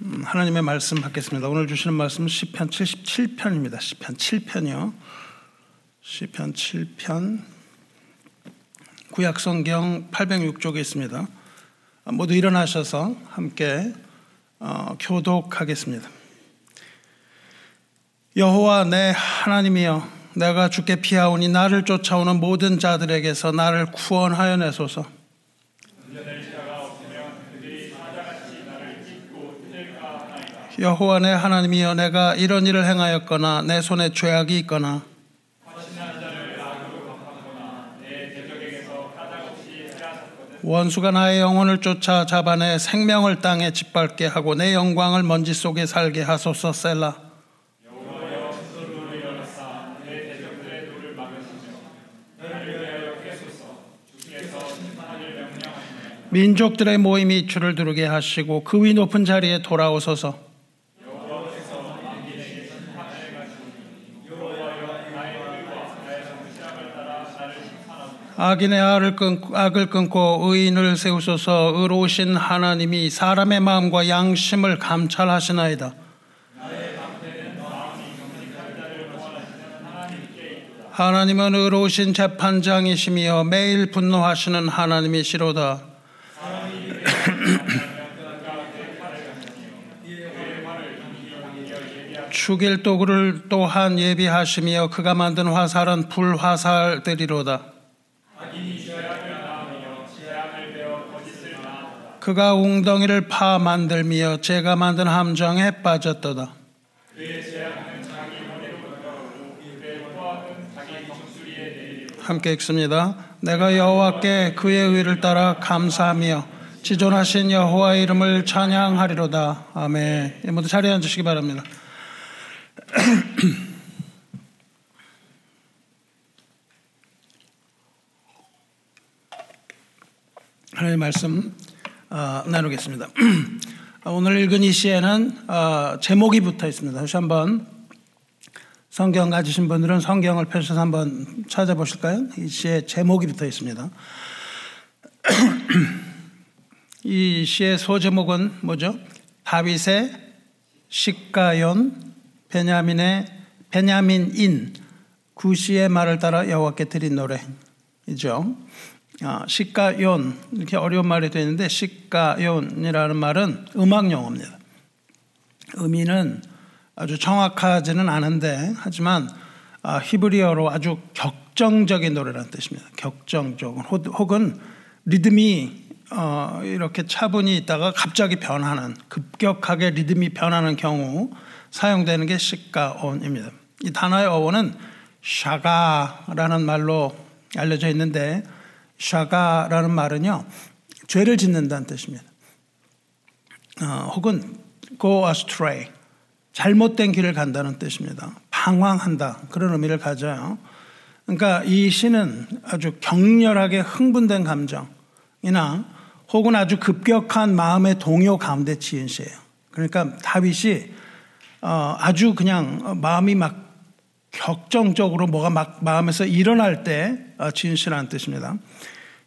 음, 하나님의 말씀 받겠습니다. 오늘 주시는 말씀은 시편 77편입니다. 시편 7편이요. 시편 7편 구약 성경 806쪽에 있습니다. 모두 일어나셔서 함께 어, 교독하겠습니다. 여호와 내 하나님이여 내가 주께 피하오니 나를 쫓아오는 모든 자들에게서 나를 구원하여 내소서 여호와 내 하나님이여 내가 이런 일을 행하였거나 내 손에 죄악이 있거나 원수가 나의 영혼을 쫓아 잡아내 생명을 땅에 짓밟게 하고 내 영광을 먼지 속에 살게 하소서 셀라. 민족들의 모임이 주를 두르게 하시고 그 위 높은 자리에 돌아오소서 악인의 악을 끊고, 악을 끊고 의인을 세우소서 의로우신 하나님이 사람의 마음과 양심을 감찰하시나이다. 하나님은 의로우신 재판장이시며 매일 분노하시는 하나님이시로다. 죽일 도구를 또한 예비하시며 그가 만든 화살은 불화살들이로다. 그가 웅덩이를 파 만들며 제가 만든 함정에 빠졌도다. 함께 읽습니다. 내가 여호와께 그의 의를 따라 감사하며 지존하신 여호와 이름을 찬양하리로다. 아멘. 모두 자리에 앉으시기 바랍니다. 하나님의 말씀 어, 나누겠습니다. 오늘 읽은 이 시에는 어, 제목이 붙어 있습니다. 다시 한번 성경 가지신 분들은 성경을 펼쳐서 한번 찾아보실까요? 이 시에 제목이 붙어 있습니다. 이 시의 소제목은 뭐죠? 다윗의 식가연 베냐민의 베냐민인 구시의 말을 따라 여호와께 드린 노래이죠. 아, 시가연 이렇게 어려운 말이 되어 있는데 시가연이라는 말은 음악 용어입니다. 의미는 아주 정확하지는 않은데 하지만 아, 히브리어로 아주 격정적인 노래라는 뜻입니다. 격정적 혹은 리듬이 어, 이렇게 차분히 있다가 갑자기 변하는 급격하게 리듬이 변하는 경우 사용되는 게 시가온입니다. 이 단어의 어원은 샤가라는 말로 알려져 있는데 샤가라는 말은요 죄를 짓는다는 뜻입니다. 어, 혹은 go astray 잘못된 길을 간다는 뜻입니다. 방황한다 그런 의미를 가져요. 그러니까 이 시는 아주 격렬하게 흥분된 감정이나 혹은 아주 급격한 마음의 동요 가운데 지은 시예요. 그러니까 다윗이 어, 아주 그냥 마음이 막 격정적으로 뭐가 막 마음에서 일어날 때 어, 진실한 뜻입니다.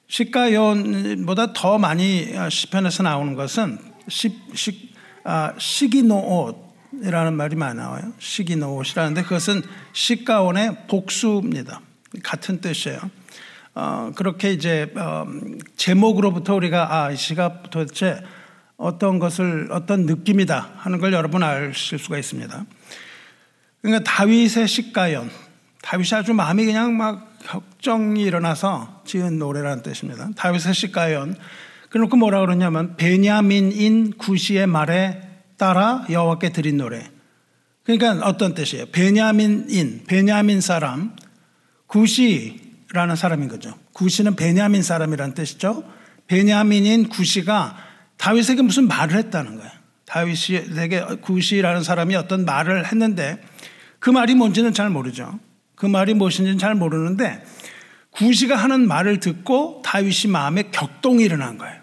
시가연보다 더 많이 어, 시편에서 나오는 것은 시, 시, 아, 시기노옷이라는 말이 나와요. 시기노옷이라는데 그것은 시가온의 복수입니다. 같은 뜻이에요. 어, 그렇게 이제 어, 제목으로부터 우리가 아, 이 시가 도대체 어떤 것을 어떤 느낌이다 하는 걸 여러분 아실 수가 있습니다. 그러니까 다윗의 식가연, 다윗이 아주 마음이 그냥 막 격정이 일어나서 지은 노래라는 뜻입니다. 다윗의 식가연. 그놓고 뭐라 그러냐면 베냐민인 구시의 말에 따라 여호와께 드린 노래. 그러니까 어떤 뜻이에요? 베냐민인, 베냐민 사람, 구시라는 사람인 거죠. 구시는 베냐민 사람이라는 뜻이죠. 베냐민인 구시가 다윗에게 무슨 말을 했다는 거예요. 다윗에게 구시라는 사람이 어떤 말을 했는데 그 말이 뭔지는 잘 모르죠. 그 말이 무엇인지는 잘 모르는데 구시가 하는 말을 듣고 다윗이 마음에 격동이 일어난 거예요.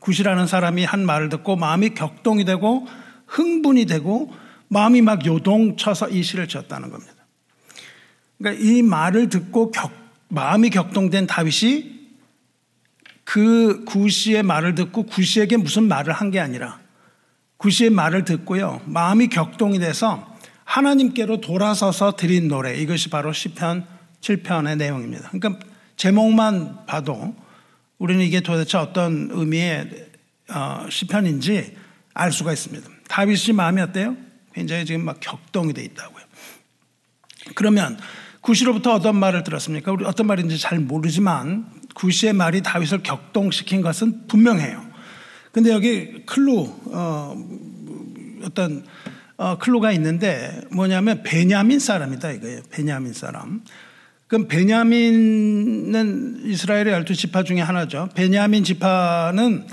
구시라는 사람이 한 말을 듣고 마음이 격동이 되고 흥분이 되고 마음이 막 요동쳐서 이 시를 쳤다는 겁니다. 그러니까 이 말을 듣고 격, 마음이 격동된 다윗이 그 구시의 말을 듣고 구시에게 무슨 말을 한 게 아니라 구시의 말을 듣고요. 마음이 격동이 돼서 하나님께로 돌아서서 드린 노래. 이것이 바로 시편 7편의 내용입니다. 그러니까 제목만 봐도 우리는 이게 도대체 어떤 의미의 어, 시편인지 알 수가 있습니다. 다윗이 마음이 어때요? 굉장히 지금 막 격동이 돼 있다고요. 그러면 구시로부터 어떤 말을 들었습니까? 우리 어떤 말인지 잘 모르지만 구시의 말이 다윗을 격동시킨 것은 분명해요. 근데 여기 클루 어, 어떤 어, 클루가 있는데 뭐냐면 베냐민 사람이다 이거예요. 베냐민 사람. 그럼 베냐민은 이스라엘의 열두 지파 중에 하나죠. 베냐민 지파는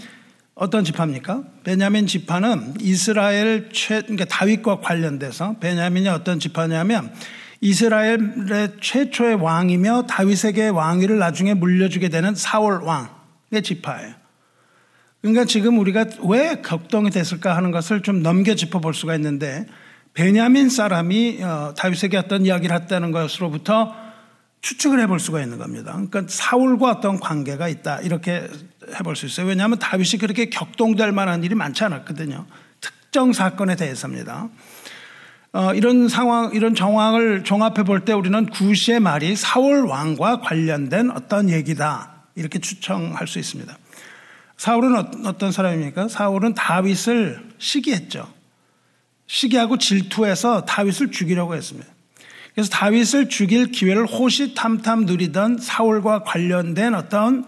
어떤 지파입니까? 베냐민 지파는 이스라엘 최, 그러니까 다윗과 관련돼서 베냐민이 어떤 지파냐면 이스라엘의 최초의 왕이며 다윗에게 왕위를 나중에 물려주게 되는 사울 왕의 지파예요. 그러니까 지금 우리가 왜 격동이 됐을까 하는 것을 좀 넘겨 짚어볼 수가 있는데 베냐민 사람이 어, 다윗에게 어떤 이야기를 했다는 것으로부터 추측을 해볼 수가 있는 겁니다. 그러니까 사울과 어떤 관계가 있다 이렇게 해볼 수 있어요. 왜냐하면 다윗이 그렇게 격동될 만한 일이 많지 않았거든요. 특정 사건에 대해서입니다. 어, 이런 상황, 이런 정황을 종합해 볼 때 우리는 구시의 말이 사울 왕과 관련된 어떤 얘기다 이렇게 추정할 수 있습니다. 사울은 어, 어떤 사람입니까? 사울은 다윗을 시기했죠. 시기하고 질투해서 다윗을 죽이려고 했습니다. 그래서 다윗을 죽일 기회를 호시탐탐 누리던 사울과 관련된 어떤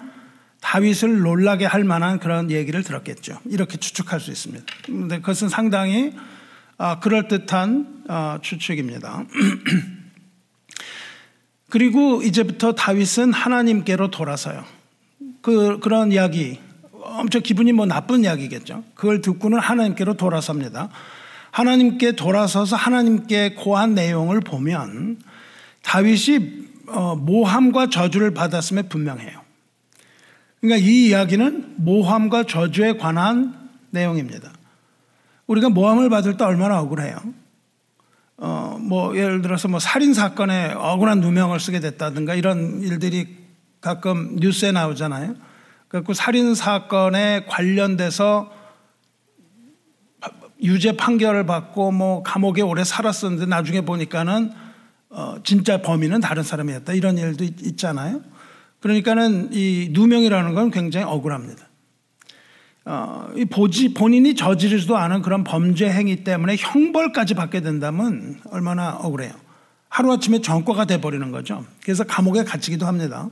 다윗을 놀라게 할 만한 그런 얘기를 들었겠죠. 이렇게 추측할 수 있습니다. 근데 그것은 상당히 아, 그럴듯한 아, 추측입니다. 그리고 이제부터 다윗은 하나님께로 돌아서요. 그, 그런 이야기, 엄청 기분이 뭐 나쁜 이야기겠죠. 그걸 듣고는 하나님께로 돌아섭니다. 하나님께 돌아서서 하나님께 고한 내용을 보면 다윗이 어, 모함과 저주를 받았음에 분명해요. 그러니까 이 이야기는 모함과 저주에 관한 내용입니다. 우리가 모함을 받을 때 얼마나 억울해요. 어, 뭐, 예를 들어서 뭐 살인 사건에 억울한 누명을 쓰게 됐다든가 이런 일들이 가끔 뉴스에 나오잖아요. 그래서 살인 사건에 관련돼서 유죄 판결을 받고 뭐 감옥에 오래 살았었는데 나중에 보니까는 어 진짜 범인은 다른 사람이었다 이런 일도 있, 잖아요 그러니까는 이 누명이라는 건 굉장히 억울합니다. 어, 이 보지 본인이 저지르지도 않은 그런 범죄 행위 때문에 형벌까지 받게 된다면 얼마나 억울해요. 하루 아침에 전과가 돼 버리는 거죠. 그래서 감옥에 갇히기도 합니다.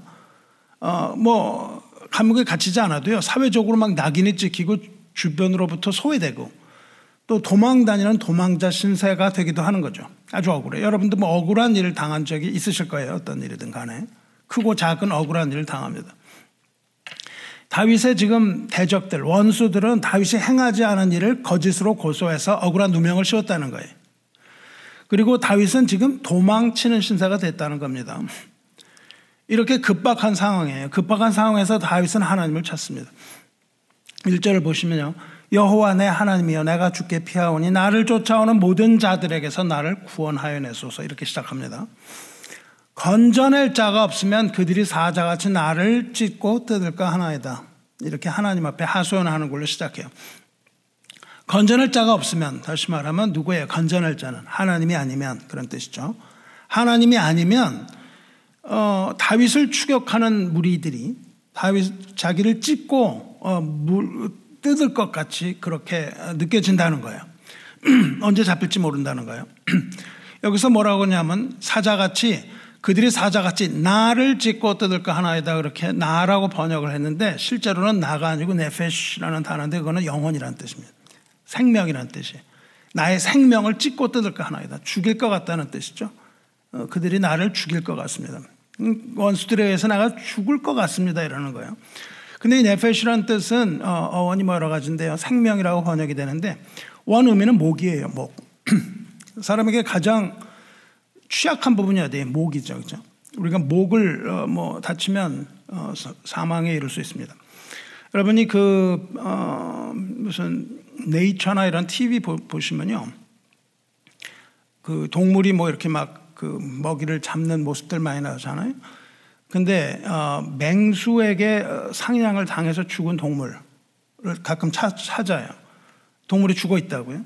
어, 뭐 감옥에 갇히지 않아도요 사회적으로 막 낙인이 찍히고 주변으로부터 소외되고 또 도망 다니는 도망자 신세가 되기도 하는 거죠. 아주 억울해. 여러분도 뭐 억울한 일을 당한 적이 있으실 거예요. 어떤 일이든 간에. 크고 작은 억울한 일을 당합니다. 다윗의 지금 대적들, 원수들은 다윗이 행하지 않은 일을 거짓으로 고소해서 억울한 누명을 씌웠다는 거예요. 그리고 다윗은 지금 도망치는 신세가 됐다는 겁니다. 이렇게 급박한 상황이에요. 급박한 상황에서 다윗은 하나님을 찾습니다. 1절을 보시면요. 여호와 내 하나님이여 내가 주께 피하오니 나를 쫓아오는 모든 자들에게서 나를 구원하여 내소서 이렇게 시작합니다. 건져낼 자가 없으면 그들이 사자같이 나를 찢고 뜯을까 하나이다. 이렇게 하나님 앞에 하소연하는 걸로 시작해요. 건져낼 자가 없으면 다시 말하면 누구예요? 건져낼 자는 하나님이 아니면 그런 뜻이죠. 하나님이 아니면 어, 다윗을 추격하는 무리들이 다윗 자기를 찢고 어, 물, 뜯을 것 같이 그렇게 느껴진다는 거예요. 언제 잡힐지 모른다는 거예요. 여기서 뭐라고 하냐면 사자같이 그들이 사자같이 나를 찢고 뜯을까 하나이다 그렇게 나라고 번역을 했는데 실제로는 나가 아니고 네페시라는 단어인데 그거는 영혼이라는 뜻입니다. 생명이라는 뜻이에요. 나의 생명을 찢고 뜯을까 하나이다. 죽일 것 같다는 뜻이죠. 어, 그들이 나를 죽일 것 같습니다. 음, 원수들에 의해서 나가 죽을 것 같습니다. 이러는 거예요. 근데 이 네페시라는 뜻은 어, 원이 뭐 여러 가지인데요. 생명이라고 번역이 되는데 원 의미는 목이에요. 목. 사람에게 가장 취약한 부분이 어디예요? 목이죠. 그죠? 우리가 목을 어, 뭐 다치면 어, 사망에 이를 수 있습니다. 여러분이 그 어, 무슨 네이처나 이런 TV 보, 보시면요. 그 동물이 뭐 이렇게 막 그 먹이를 잡는 모습들 많이 나오잖아요. 근데 어, 맹수에게 어, 상향을 당해서 죽은 동물을 가끔 찾, 아요 동물이 죽어 있다고요.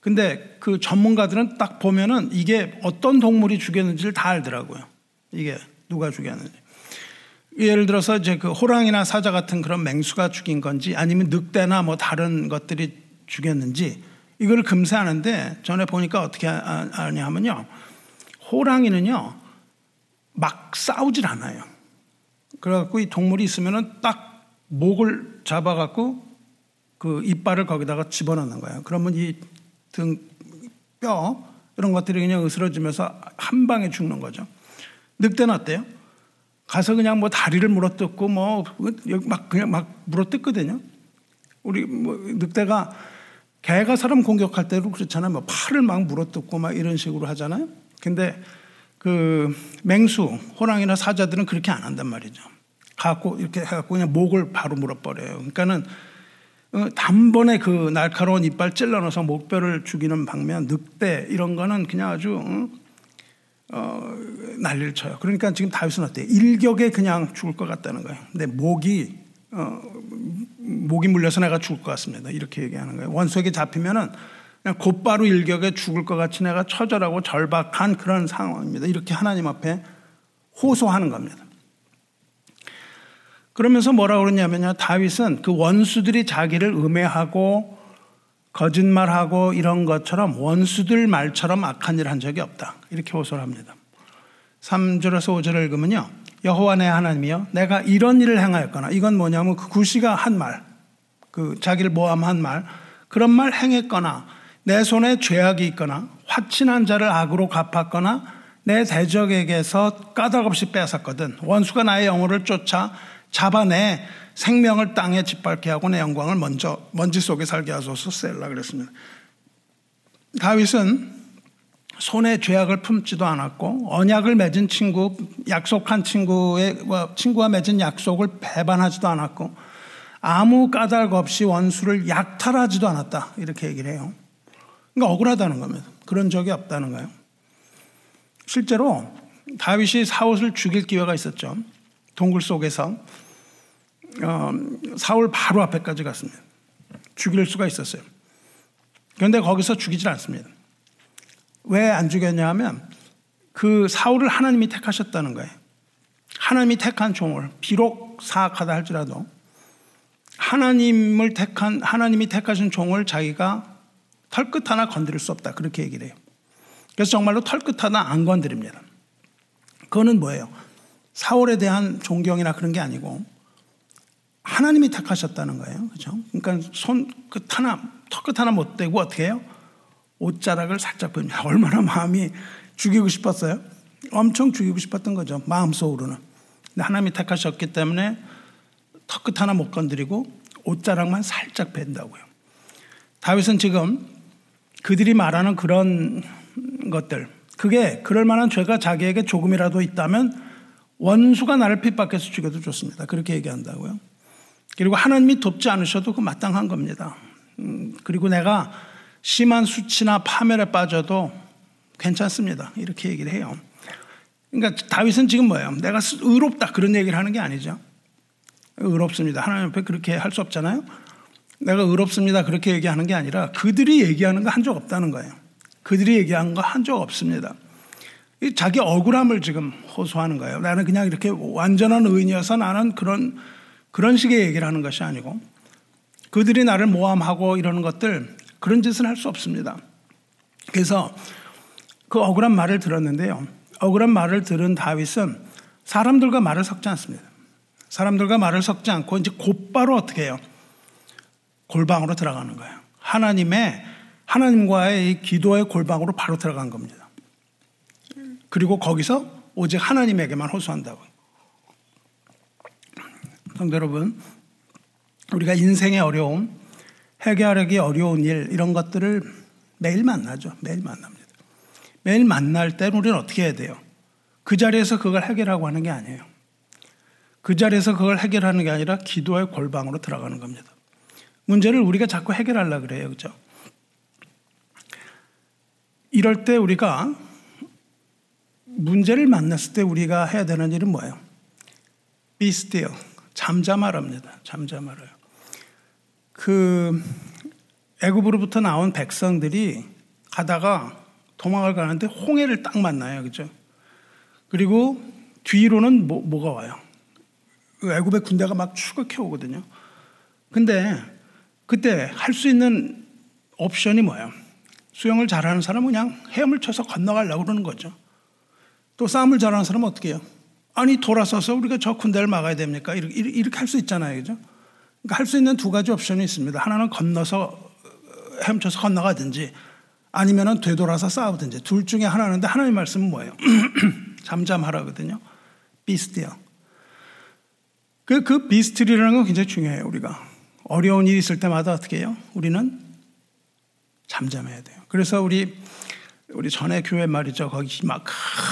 근데 그 전문가들은 딱 보면은 이게 어떤 동물이 죽였는지를 다 알더라고요. 이게 누가 죽였는지. 예를 들어서 이제 그 호랑이나 사자 같은 그런 맹수가 죽인 건지 아니면 늑대나 뭐 다른 것들이 죽였는지 이걸 금세 아는데 전에 보니까 어떻게 아, 아냐 하면요. 호랑이는요. 막 싸우질 않아요. 그래갖고 이 동물이 있으면은 딱 목을 잡아갖고 그 이빨을 거기다가 집어넣는 거예요. 그러면 이 등, 뼈, 이런 것들이 그냥 으스러지면서 한 방에 죽는 거죠. 늑대는 어때요? 가서 그냥 뭐 다리를 물어뜯고 뭐 막 그냥 막 물어뜯거든요. 우리 뭐 늑대가 개가 사람 공격할 때도 그렇잖아요. 뭐 팔을 막 물어뜯고 막 이런 식으로 하잖아요. 근데 그 맹수, 호랑이나 사자들은 그렇게 안 한단 말이죠. 갖고 이렇게 해갖고 그냥 목을 바로 물어버려요. 그러니까는 어, 단번에 그 날카로운 이빨 찔러넣어서 목뼈를 죽이는 방면 늑대 이런 거는 그냥 아주 어, 난리를 쳐요. 그러니까 지금 다윗은 어때요? 일격에 그냥 죽을 것 같다는 거예요. 근데 목이 어, 목이 물려서 내가 죽을 것 같습니다. 이렇게 얘기하는 거예요. 원수에게 잡히면은 곧바로 일격에 죽을 것 같이 내가 처절하고 절박한 그런 상황입니다. 이렇게 하나님 앞에 호소하는 겁니다. 그러면서 뭐라 그러냐면요. 다윗은 그 원수들이 자기를 음해하고 거짓말하고 이런 것처럼 원수들 말처럼 악한 일한 적이 없다. 이렇게 호소를 합니다. 3절에서 5절을 읽으면요. 여호와 내 하나님이여 내가 이런 일을 행하였거나 이건 뭐냐면 그 구시가 한 말, 그 자기를 모함한 말 그런 말 행했거나 내 손에 죄악이 있거나 화친한 자를 악으로 갚았거나 내 대적에게서 까닭없이 뺏었거든 원수가 나의 영혼을 쫓아 잡아내 생명을 땅에 짓밟게 하고 내 영광을 먼저 먼지 속에 살게 하소서 셀라 그랬습니다. 다윗은 손에 죄악을 품지도 않았고 언약을 맺은 친구, 약속한 친구의 친구와 맺은 약속을 배반하지도 않았고 아무 까닭 없이 원수를 약탈하지도 않았다 이렇게 얘기를 해요. 그러니까 억울하다는 겁니다. 그런 적이 없다는 거예요. 실제로 다윗이 사울을 죽일 기회가 있었죠. 동굴 속에서 어, 사울 바로 앞에까지 갔습니다. 죽일 수가 있었어요. 그런데 거기서 죽이질 않습니다. 왜 안 죽였냐 하면 그 사울을 하나님이 택하셨다는 거예요. 하나님이 택한 종을 비록 사악하다 할지라도 하나님을 택한 하나님이 택하신 종을 자기가 털끝 하나 건드릴 수 없다 그렇게 얘기를 해요. 그래서 정말로 털끝 하나 안 건드립니다. 그거는 뭐예요? 사울에 대한 존경이나 그런 게 아니고 하나님이 택하셨다는 거예요. 그죠? 그러니까 손끝 하나, 턱끝 하나 못 대고 어떻게 해요? 옷자락을 살짝 보입니다. 얼마나 마음이 죽이고 싶었어요? 엄청 죽이고 싶었던 거죠. 마음속으로는. 근데 하나님이 택하셨기 때문에 턱끝 하나 못 건드리고 옷자락만 살짝 벤다고요. 다윗은 지금 그들이 말하는 그런 것들, 그게 그럴 만한 죄가 자기에게 조금이라도 있다면 원수가 나를 핍박해서 죽여도 좋습니다. 그렇게 얘기한다고요. 그리고 하나님이 돕지 않으셔도 그 마땅한 겁니다. 음, 그리고 내가 심한 수치나 파멸에 빠져도 괜찮습니다. 이렇게 얘기를 해요. 그러니까 다윗은 지금 뭐예요? 내가 의롭다 그런 얘기를 하는 게 아니죠. 의롭습니다. 하나님 앞에 그렇게 할 수 없잖아요. 내가 의롭습니다. 그렇게 얘기하는 게 아니라 그들이 얘기하는 거 한 적 없다는 거예요. 그들이 얘기한 거 한 적 없습니다. 자기 억울함을 지금 호소하는 거예요. 나는 그냥 이렇게 완전한 의인이어서 나는 그런 그런 식의 얘기를 하는 것이 아니고 그들이 나를 모함하고 이러는 것들 그런 짓을 할수 없습니다. 그래서 그 억울한 말을 들었는데요. 억울한 말을 들은 다윗은 사람들과 말을 섞지 않습니다. 사람들과 말을 섞지 않고 이제 곧바로 어떻게 해요? 골방으로 들어가는 거예요. 하나님의 하나님과의 이 기도의 골방으로 바로 들어간 겁니다. 그리고 거기서 오직 하나님에게만 호소한다고. 성도 여러분, 우리가 인생의 어려움, 해결하기 어려운 일, 이런 것들을 매일 만나죠. 매일 만납니다. 매일 만날 때 우리는 어떻게 해야 돼요? 그 자리에서 그걸 해결하고 하는 게 아니에요. 그 자리에서 그걸 해결하는 게 아니라 기도의 골방으로 들어가는 겁니다. 문제를 우리가 자꾸 해결하려 그래요. 그죠? 이럴 때 우리가 문제를 만났을 때 우리가 해야 되는 일은 뭐예요? Be still. 잠잠하랍니다. 잠잠하래요. 그 애굽으로부터 나온 백성들이 가다가 도망을 가는데 홍해를 딱 만나요. 그죠? 그리고 뒤로는 뭐, 뭐가 와요? 그 애굽의 군대가 막 추격해 오거든요. 근데 그때 할 수 있는 옵션이 뭐예요? 수영을 잘하는 사람은 그냥 헤엄을 쳐서 건너가려고 그러는 거죠. 또 싸움을 잘하는 사람은 어떻게 해요? 아니 돌아서서 우리가 저 군대를 막아야 됩니까? 이렇게, 이렇게 할 수 있잖아요. 그죠? 그러니까 할 수 있는 두 가지 옵션이 있습니다. 하나는 건너서 헤엄쳐서 건너가든지 아니면은 되돌아서 싸우든지 둘 중에 하나인데 하나님 말씀은 뭐예요? 잠잠하라거든요. 비스트요. 그, 그 비스트리라는 건 굉장히 중요해요, 우리가. 어려운 일이 있을 때마다 어떻게 해요? 우리는 잠잠해야 돼요. 그래서 우리, 우리 전에 교회 말이죠. 거기 막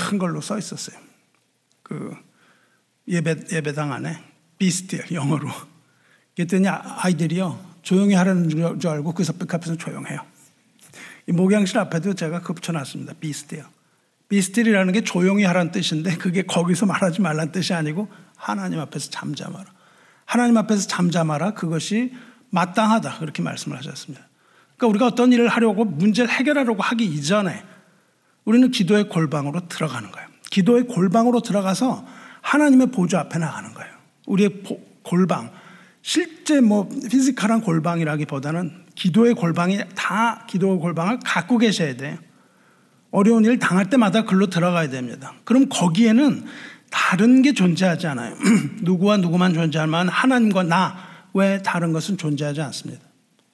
큰 걸로 써 있었어요. 그 예배, 예배당 안에 비스트 영어로. 그랬더니 아이들이요. 조용히 하라는 줄 알고 그 섭백 앞에서 조용해요. 이 목양실 앞에도 제가 그 붙여놨습니다. 비스트요. 비스트리라는 게 조용히 하라는 뜻인데 그게 거기서 말하지 말라는 뜻이 아니고 하나님 앞에서 잠잠하라. 하나님 앞에서 잠잠하라. 그것이 마땅하다. 그렇게 말씀을 하셨습니다. 그러니까 우리가 어떤 일을 하려고 문제를 해결하려고 하기 이전에 우리는 기도의 골방으로 들어가는 거예요. 기도의 골방으로 들어가서 하나님의 보좌 앞에 나가는 거예요. 우리의 골방. 실제 뭐 physical한 골방이라기보다는 기도의 골방이 다 기도의 골방을 갖고 계셔야 돼요. 어려운 일 당할 때마다 글로 들어가야 됩니다. 그럼 거기에는 다른 게 존재하지 않아요. 누구와 누구만 존재하면 하나님과 나 외 다른 것은 존재하지 않습니다.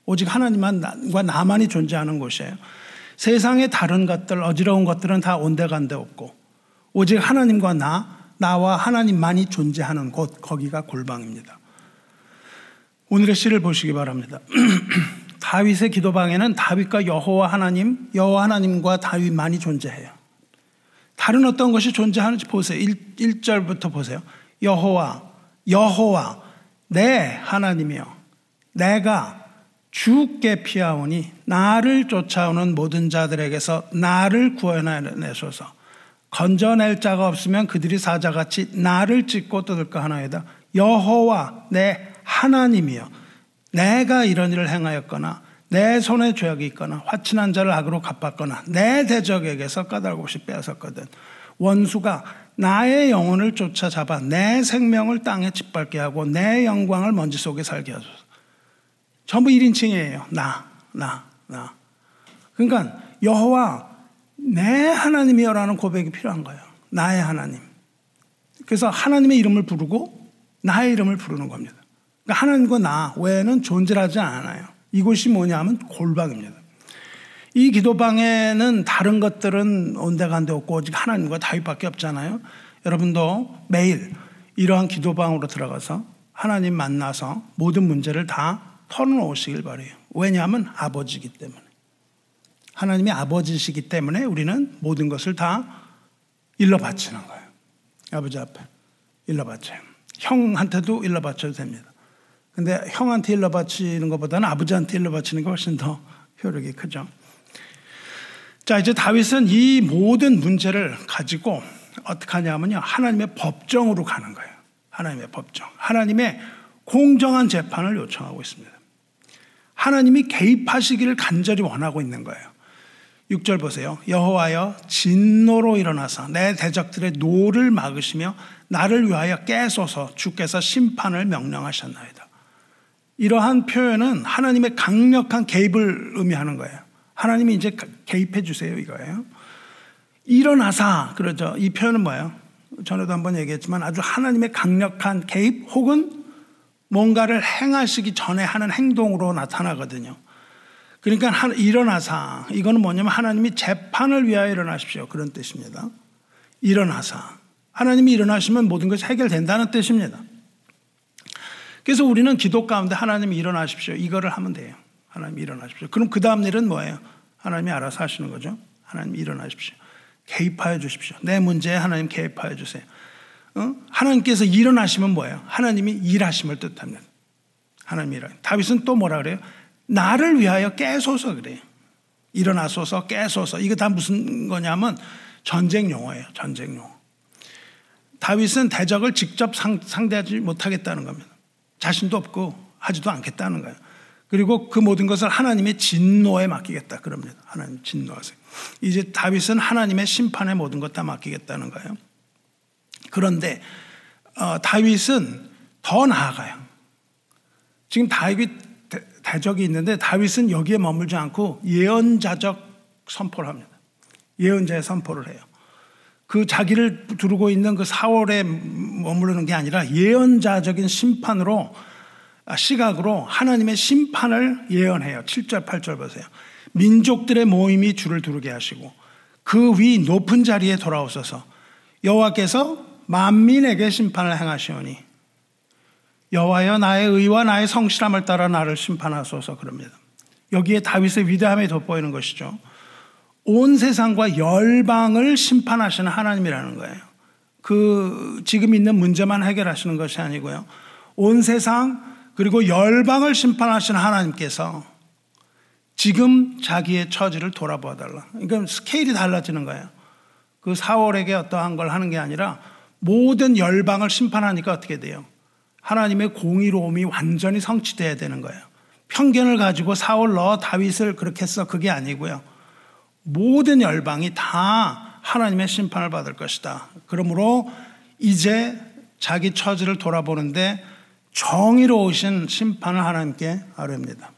오직 하나님과 나만이 존재하는 곳이에요. 세상의 다른 것들, 어지러운 것들은 다 온데간데 없고 오직 하나님과 나, 나와 하나님만이 존재하는 곳, 거기가 골방입니다. 오늘의 시를 보시기 바랍니다. 다윗의 기도방에는 다윗과 여호와 하나님, 여호와 하나님과 다윗만이 존재해요. 다른 어떤 것이 존재하는지 보세요. 1, 1절부터 보세요. 여호와, 여호와, 내 하나님이여, 내가 주께 피하오니 나를 쫓아오는 모든 자들에게서 나를 구원하내소서. 건져낼 자가 없으면 그들이 사자같이 나를 찢고 뜯을까 하나이다. 여호와 내 하나님이여 내가 이런 일을 행하였거나 내 손에 죄악이 있거나 화친한 자를 악으로 갚았거나 내 대적에게서 까닭 없이 빼앗았거든. 원수가 나의 영혼을 쫓아잡아 내 생명을 땅에 짓밟게 하고 내 영광을 먼지 속에 살게 하소서. 전부 1인칭이에요. 나, 나, 나. 그러니까 여호와 내 하나님이여라는 고백이 필요한 거예요. 나의 하나님. 그래서 하나님의 이름을 부르고 나의 이름을 부르는 겁니다. 그러니까 하나님과 나 외에는 존재하지 않아요. 이곳이 뭐냐면 골방입니다. 이 기도방에는 다른 것들은 온데간데 없고 오직 하나님과 다윗밖에 없잖아요. 여러분도 매일 이러한 기도방으로 들어가서 하나님 만나서 모든 문제를 다 털어놓으시길 바래요. 왜냐하면 아버지이기 때문에. 하나님이 아버지시기 때문에 우리는 모든 것을 다 일러 바치는 거예요. 아버지 앞에 일러 바쳐요. 형한테도 일러 바쳐도 됩니다. 근데 형한테 일러 바치는 것보다는 아버지한테 일러 바치는 게 훨씬 더 효력이 크죠. 자, 이제 다윗은 이 모든 문제를 가지고 어떻게 하냐면요. 하나님의 법정으로 가는 거예요. 하나님의 법정. 하나님의 공정한 재판을 요청하고 있습니다. 하나님이 개입하시기를 간절히 원하고 있는 거예요. 6절 보세요. 여호와여 진노로 일어나서 내 대적들의 노를 막으시며 나를 위하여 깨소서 주께서 심판을 명령하셨나이다. 이러한 표현은 하나님의 강력한 개입을 의미하는 거예요. 하나님이 이제 개입해 주세요 이거예요. 일어나사 그러죠. 이 표현은 뭐예요? 전에도 한번 얘기했지만 아주 하나님의 강력한 개입 혹은 뭔가를 행하시기 전에 하는 행동으로 나타나거든요. 그러니까 일어나사 이거는 뭐냐면 하나님이 재판을 위하여 일어나십시오 그런 뜻입니다. 일어나사 하나님이 일어나시면 모든 것이 해결된다는 뜻입니다. 그래서 우리는 기도 가운데 하나님이 일어나십시오. 이거를 하면 돼요. 하나님 일어나십시오. 그럼 그 다음 일은 뭐예요? 하나님이 알아서 하시는 거죠. 하나님 일어나십시오. 개입하여 주십시오. 내 문제에 하나님 개입하여 주세요. 어? 하나님께서 일어나시면 뭐예요? 하나님이 일하심을 뜻합니다. 하나님 일하. 다윗은 또 뭐라 그래요? 나를 위하여 깨소서 그래요. 일어나소서 깨소서. 이거 다 무슨 거냐면 전쟁 용어예요. 전쟁 용어. 다윗은 대적을 직접 상, 상대하지 못하겠다는 겁니다. 자신도 없고 하지도 않겠다는 거예요. 그리고 그 모든 것을 하나님의 진노에 맡기겠다. 그럽니다. 하나님 진노하세요. 이제 다윗은 하나님의 심판에 모든 것 다 맡기겠다는 거예요. 그런데 어, 다윗은 더 나아가요. 지금 다윗 대적이 있는데 다윗은 여기에 머물지 않고 예언자적 선포를 합니다. 예언자의 선포를 해요. 그 자기를 두르고 있는 그 사월에 머무르는 게 아니라 예언자적인 심판으로 아, 시각으로 하나님의 심판을 예언해요. 7절, 8절 보세요. 민족들의 모임이 주를 두르게 하시고 그 위 높은 자리에 돌아오셔서 여호와께서 만민에게 심판을 행하시오니 여호와여 나의 의와 나의 성실함을 따라 나를 심판하소서 그럽니다. 여기에 다윗의 위대함이 돋보이는 것이죠. 온 세상과 열방을 심판하시는 하나님이라는 거예요. 그 지금 있는 문제만 해결하시는 것이 아니고요. 온 세상 그리고 열방을 심판하시는 하나님께서 지금 자기의 처지를 돌아보아 달라. 그러니까 스케일이 달라지는 거예요. 그 4월에게 어떠한 걸 하는 게 아니라 모든 열방을 심판하니까 어떻게 돼요? 하나님의 공의로움이 완전히 성취돼야 되는 거예요. 편견을 가지고 사울 너 다윗을 그렇게 했어 그게 아니고요. 모든 열방이 다 하나님의 심판을 받을 것이다. 그러므로 이제 자기 처지를 돌아보는데 정의로우신 심판을 하나님께 아뢰입니다.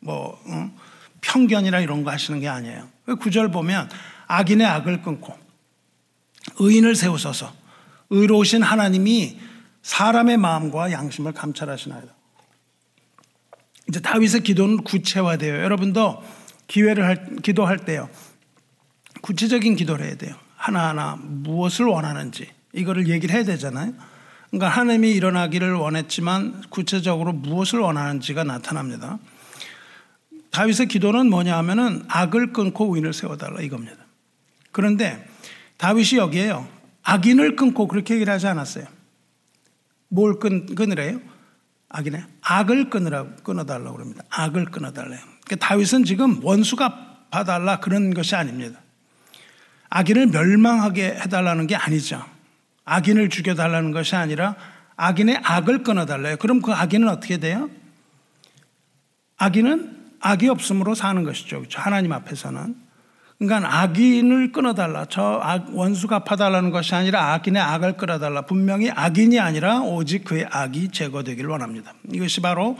뭐 어? 편견이나 이런 거 하시는 게 아니에요. 그 구절 보면 악인의 악을 끊고 의인을 세우소서 의로우신 하나님이 사람의 마음과 양심을 감찰하시나이다. 이제 다윗의 기도는 구체화돼요. 여러분도 기회를 할, 기도할 때요. 구체적인 기도를 해야 돼요. 하나하나 무엇을 원하는지 이거를 얘기를 해야 되잖아요. 그러니까 하나님이 일어나기를 원했지만 구체적으로 무엇을 원하는지가 나타납니다. 다윗의 기도는 뭐냐 하면은 악을 끊고 의인을 세워달라 이겁니다. 그런데 다윗이 여기에요. 악인을 끊고 그렇게 얘기를 하지 않았어요. 뭘 끊, 끊으래요? 악인의 악을 끊으라 끊어달라고 그럽니다. 악을 끊어달래요. 그러니까 다윗은 지금 원수가 봐달라 그런 것이 아닙니다. 악인을 멸망하게 해달라는 게 아니죠. 악인을 죽여달라는 것이 아니라 악인의 악을 끊어달래요. 그럼 그 악인은 어떻게 돼요? 악인은 악이 없음으로 사는 것이죠. 그렇죠? 하나님 앞에서는. 그러니까 악인을 끊어달라. 저 악, 원수가 파달라는 것이 아니라 악인의 악을 끌어달라. 분명히 악인이 아니라 오직 그의 악이 제거되기를 원합니다. 이것이 바로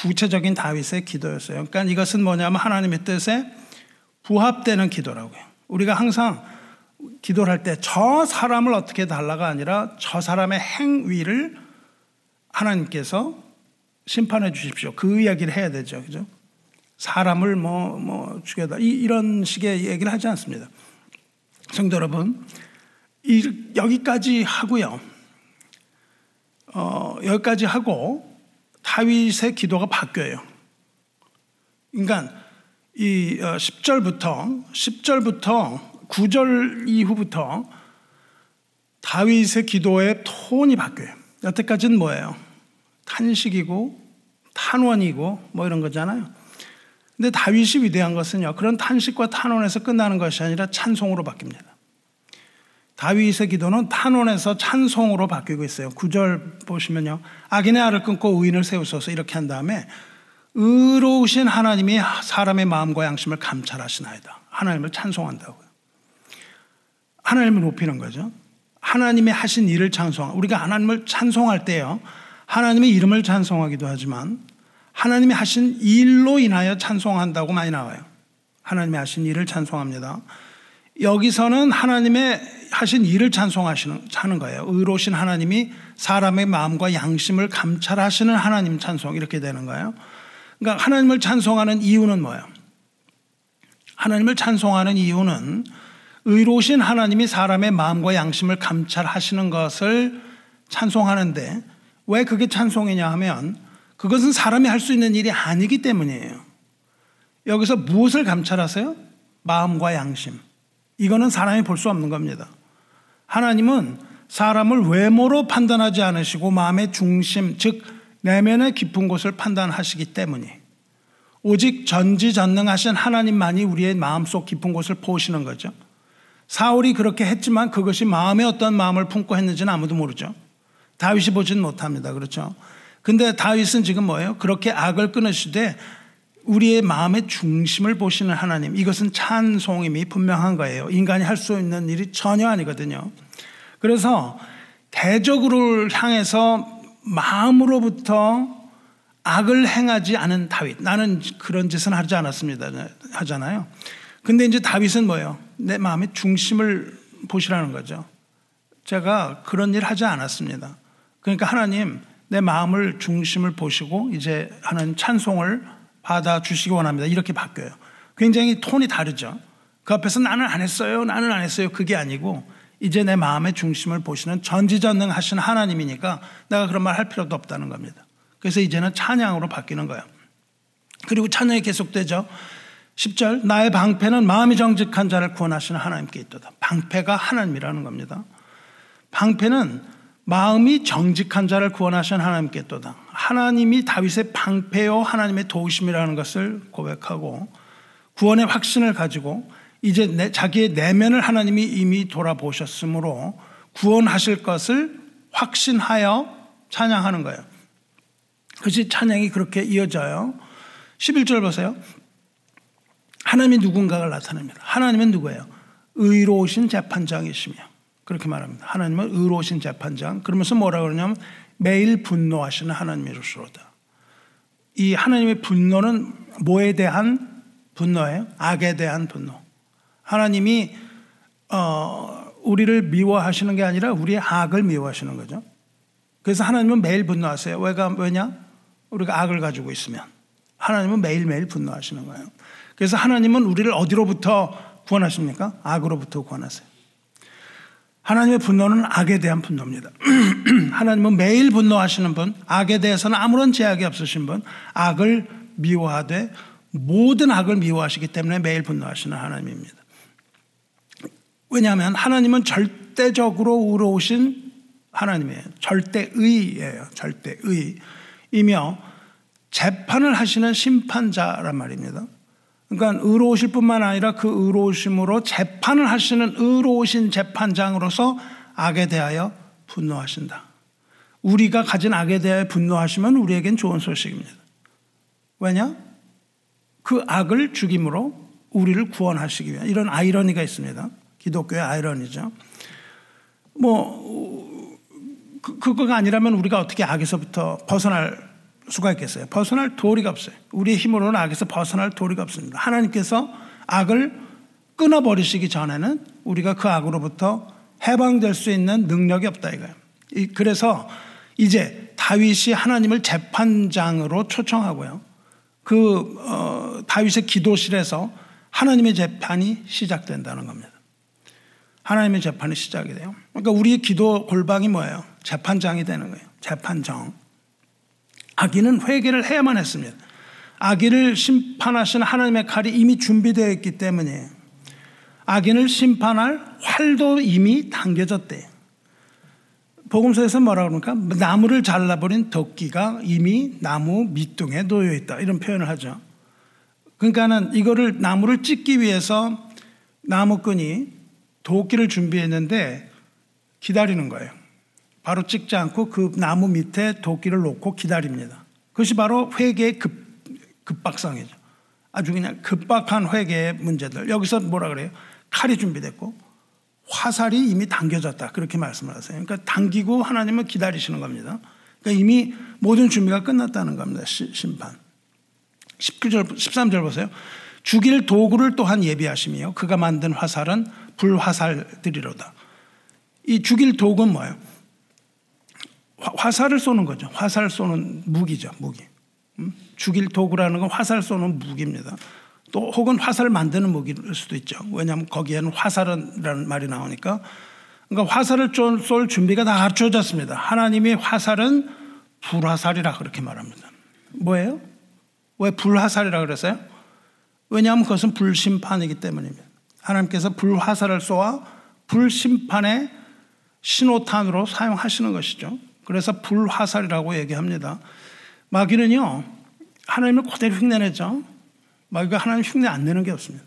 구체적인 다윗의 기도였어요. 그러니까 이것은 뭐냐면 하나님의 뜻에 부합되는 기도라고요. 우리가 항상 기도를 할 때 저 사람을 어떻게 달라가 아니라 저 사람의 행위를 하나님께서 심판해 주십시오. 그 이야기를 해야 되죠. 그죠? 사람을 뭐, 뭐, 죽여다. 이, 런 식의 얘기를 하지 않습니다. 성도 여러분, 이, 여기까지 하고요. 어, 여기까지 하고 다윗의 기도가 바뀌어요. 그러니까 이 10절부터 어, 10절부터 9절 이후부터 다윗의 기도의 톤이 바뀌어요. 여태까지는 뭐예요? 탄식이고 탄원이고 뭐 이런 거잖아요. 근데 다윗이 위대한 것은요. 그런 탄식과 탄원에서 끝나는 것이 아니라 찬송으로 바뀝니다. 다윗의 기도는 탄원에서 찬송으로 바뀌고 있어요. 9절 보시면요. 악인의 알을 끊고 의인을 세우소서 이렇게 한 다음에 의로우신 하나님이 사람의 마음과 양심을 감찰하시나이다. 하나님을 찬송한다고요. 하나님을 높이는 거죠. 하나님이 하신 일을 찬송. 우리가 하나님을 찬송할 때요. 하나님의 이름을 찬송하기도 하지만 하나님이 하신 일로 인하여 찬송한다고 많이 나와요. 하나님이 하신 일을 찬송합니다. 여기서는 하나님의 하신 일을 찬송하시는 하는 거예요. 의로우신 하나님이 사람의 마음과 양심을 감찰하시는 하나님 찬송 이렇게 되는 거예요. 그러니까 하나님을 찬송하는 이유는 뭐예요? 하나님을 찬송하는 이유는 의로우신 하나님이 사람의 마음과 양심을 감찰하시는 것을 찬송하는데 왜 그게 찬송이냐 하면 그것은 사람이 할 수 있는 일이 아니기 때문이에요. 여기서 무엇을 감찰하세요? 마음과 양심. 이거는 사람이 볼 수 없는 겁니다. 하나님은 사람을 외모로 판단하지 않으시고 마음의 중심, 즉 내면의 깊은 곳을 판단하시기 때문에 오직 전지전능하신 하나님만이 우리의 마음속 깊은 곳을 보시는 거죠. 사울이 그렇게 했지만 그것이 마음에 어떤 마음을 품고 했는지는 아무도 모르죠. 다윗이 보진 못합니다. 그렇죠. 근데 다윗은 지금 뭐예요? 그렇게 악을 끊으시되 우리의 마음의 중심을 보시는 하나님. 이것은 찬송임이 분명한 거예요. 인간이 할 수 있는 일이 전혀 아니거든요. 그래서 대적으로 향해서 마음으로부터 악을 행하지 않은 다윗. 나는 그런 짓은 하지 않았습니다. 하잖아요. 근데 이제 다윗은 뭐예요? 내 마음의 중심을 보시라는 거죠. 제가 그런 일 하지 않았습니다. 그러니까 하나님 내 마음을 중심을 보시고 이제 하는 찬송을 받아 주시기 원합니다. 이렇게 바뀌어요. 굉장히 톤이 다르죠. 그 앞에서 나는 안 했어요. 나는 안 했어요. 그게 아니고 이제 내 마음의 중심을 보시는 전지전능하신 하나님이니까 내가 그런 말 할 필요도 없다는 겁니다. 그래서 이제는 찬양으로 바뀌는 거예요. 그리고 찬양이 계속되죠. 10절 나의 방패는 마음이 정직한 자를 구원하시는 하나님께 있도다. 방패가 하나님이라는 겁니다. 방패는 마음이 정직한 자를 구원하신 하나님께 있도다. 하나님이 다윗의 방패요 하나님의 도우심이라는 것을 고백하고 구원의 확신을 가지고 이제 내, 자기의 내면을 하나님이 이미 돌아보셨으므로 구원하실 것을 확신하여 찬양하는 거예요. 그것이 찬양이 그렇게 이어져요. 11절 보세요. 하나님이 누군가를 나타냅니다. 하나님은 누구예요? 의로우신 재판장이시며 그렇게 말합니다. 하나님은 의로우신 재판장. 그러면서 뭐라 그러냐면 매일 분노하시는 하나님이로서로다. 이 하나님의 분노는 뭐에 대한 분노예요? 악에 대한 분노. 하나님이 어, 우리를 미워하시는 게 아니라 우리의 악을 미워하시는 거죠. 그래서 하나님은 매일 분노하세요. 왜가 왜냐? 우리가 악을 가지고 있으면 하나님은 매일매일 분노하시는 거예요. 그래서 하나님은 우리를 어디로부터 구원하십니까? 악으로부터 구원하세요. 하나님의 분노는 악에 대한 분노입니다. 하나님은 매일 분노하시는 분, 악에 대해서는 아무런 제약이 없으신 분, 악을 미워하되 모든 악을 미워하시기 때문에 매일 분노하시는 하나님입니다. 왜냐하면 하나님은 절대적으로 의로우신 하나님이에요. 절대의예요. 절대의 이며 재판을 하시는 심판자란 말입니다. 그러니까 의로우실 뿐만 아니라 그 의로우심으로 재판을 하시는 의로우신 재판장으로서 악에 대하여 분노하신다. 우리가 가진 악에 대하여 분노하시면 우리에겐 좋은 소식입니다. 왜냐? 그 악을 죽임으로 우리를 구원하시기 위한 이런 아이러니가 있습니다. 기독교의 아이러니죠. 뭐, 그, 그거가 아니라면 우리가 어떻게 악에서부터 벗어날 수가 있겠어요? 벗어날 도리가 없어요. 우리의 힘으로는 악에서 벗어날 도리가 없습니다. 하나님께서 악을 끊어버리시기 전에는 우리가 그 악으로부터 해방될 수 있는 능력이 없다 이거예요. 그래서 이제 다윗이 하나님을 재판장으로 초청하고요. 그 어, 다윗의 기도실에서 하나님의 재판이 시작된다는 겁니다. 하나님의 재판이 시작이 돼요. 그러니까 우리의 기도 골방이 뭐예요? 재판장이 되는 거예요. 재판정. 아기는 회개를 해야만 했습니다. 아기를 심판하신 하나님의 칼이 이미 준비되어 있기 때문에 아기를 심판할 활도 이미 당겨졌대. 복음서에서 뭐라 그럽니까? 나무를 잘라버린 도끼가 이미 나무 밑둥에 놓여 있다. 이런 표현을 하죠. 그러니까는 이거를 나무를 찢기 위해서 나무꾼이 도끼를 준비했는데 기다리는 거예요. 바로 찍지 않고 그 나무 밑에 도끼를 놓고 기다립니다. 그것이 바로 회개의 급, 급박성이죠. 아주 그냥 급박한 회개의 문제들. 여기서 뭐라 그래요? 칼이 준비됐고 화살이 이미 당겨졌다. 그렇게 말씀을 하세요. 그러니까 당기고 하나님을 기다리시는 겁니다. 그러니까 이미 모든 준비가 끝났다는 겁니다. 시, 심판. 19절, 13절 보세요. 죽일 도구를 또한 예비하시며 그가 만든 화살은 불화살들이로다. 이 죽일 도구는 뭐예요? 화살을 쏘는 거죠. 화살 쏘는 무기죠. 무기. 음? 죽일 도구라는 건 화살 쏘는 무기입니다. 또 혹은 화살을 만드는 무기일 수도 있죠. 왜냐하면 거기에는 화살이라는 말이 나오니까. 그러니까 화살을 쏠 준비가 다 갖춰졌습니다. 하나님의 화살은 불화살이라 그렇게 말합니다. 뭐예요? 왜 불화살이라 그랬어요? 왜냐하면 그것은 불심판이기 때문입니다. 하나님께서 불화살을 쏘아 불심판의 신호탄으로 사용하시는 것이죠. 그래서 불화살이라고 얘기합니다. 마귀는요, 하나님을 그대로 흉내내죠. 마귀가 하나님 흉내 안 내는 게 없습니다.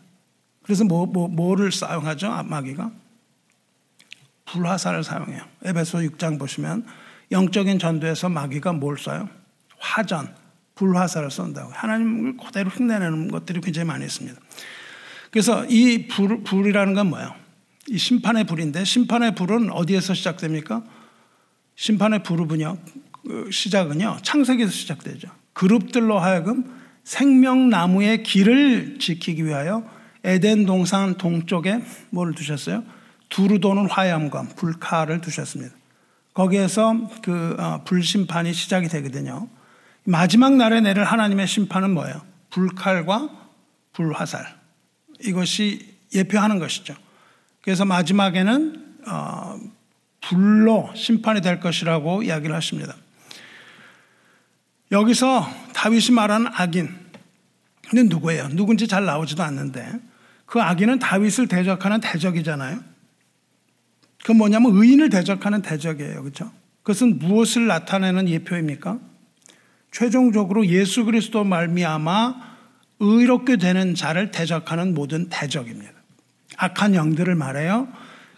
그래서 뭐, 뭐, 뭐를 사용하죠? 아, 마귀가? 불화살을 사용해요. 에베소 6장 보시면 영적인 전도에서 마귀가 뭘 쏴요? 화전, 불화살을 쏜다고. 하나님을 그대로 흉내내는 것들이 굉장히 많이 있습니다. 그래서 이 불, 불이라는 건 뭐예요? 이 심판의 불인데 심판의 불은 어디에서 시작됩니까? 심판의 불은요 그 시작은요 창세기에서 시작되죠. 그룹들로 하여금 생명나무의 길을 지키기 위하여 에덴 동산 동쪽에 뭘 두셨어요? 두루 도는 화염검, 불칼을 두셨습니다. 거기에서 그 어, 불심판이 시작이 되거든요. 마지막 날에 내릴 하나님의 심판은 뭐예요? 불칼과 불화살. 이것이 예표하는 것이죠. 그래서 마지막에는 어, 불로 심판이 될 것이라고 이야기를 하십니다. 여기서 다윗이 말하는 악인은 누구예요? 누군지 잘 나오지도 않는데 그 악인은 다윗을 대적하는 대적이잖아요. 그 뭐냐면 의인을 대적하는 대적이에요. 그렇죠? 그것은 무엇을 나타내는 예표입니까? 최종적으로 예수 그리스도 말미암아 의롭게 되는 자를 대적하는 모든 대적입니다. 악한 영들을 말해요.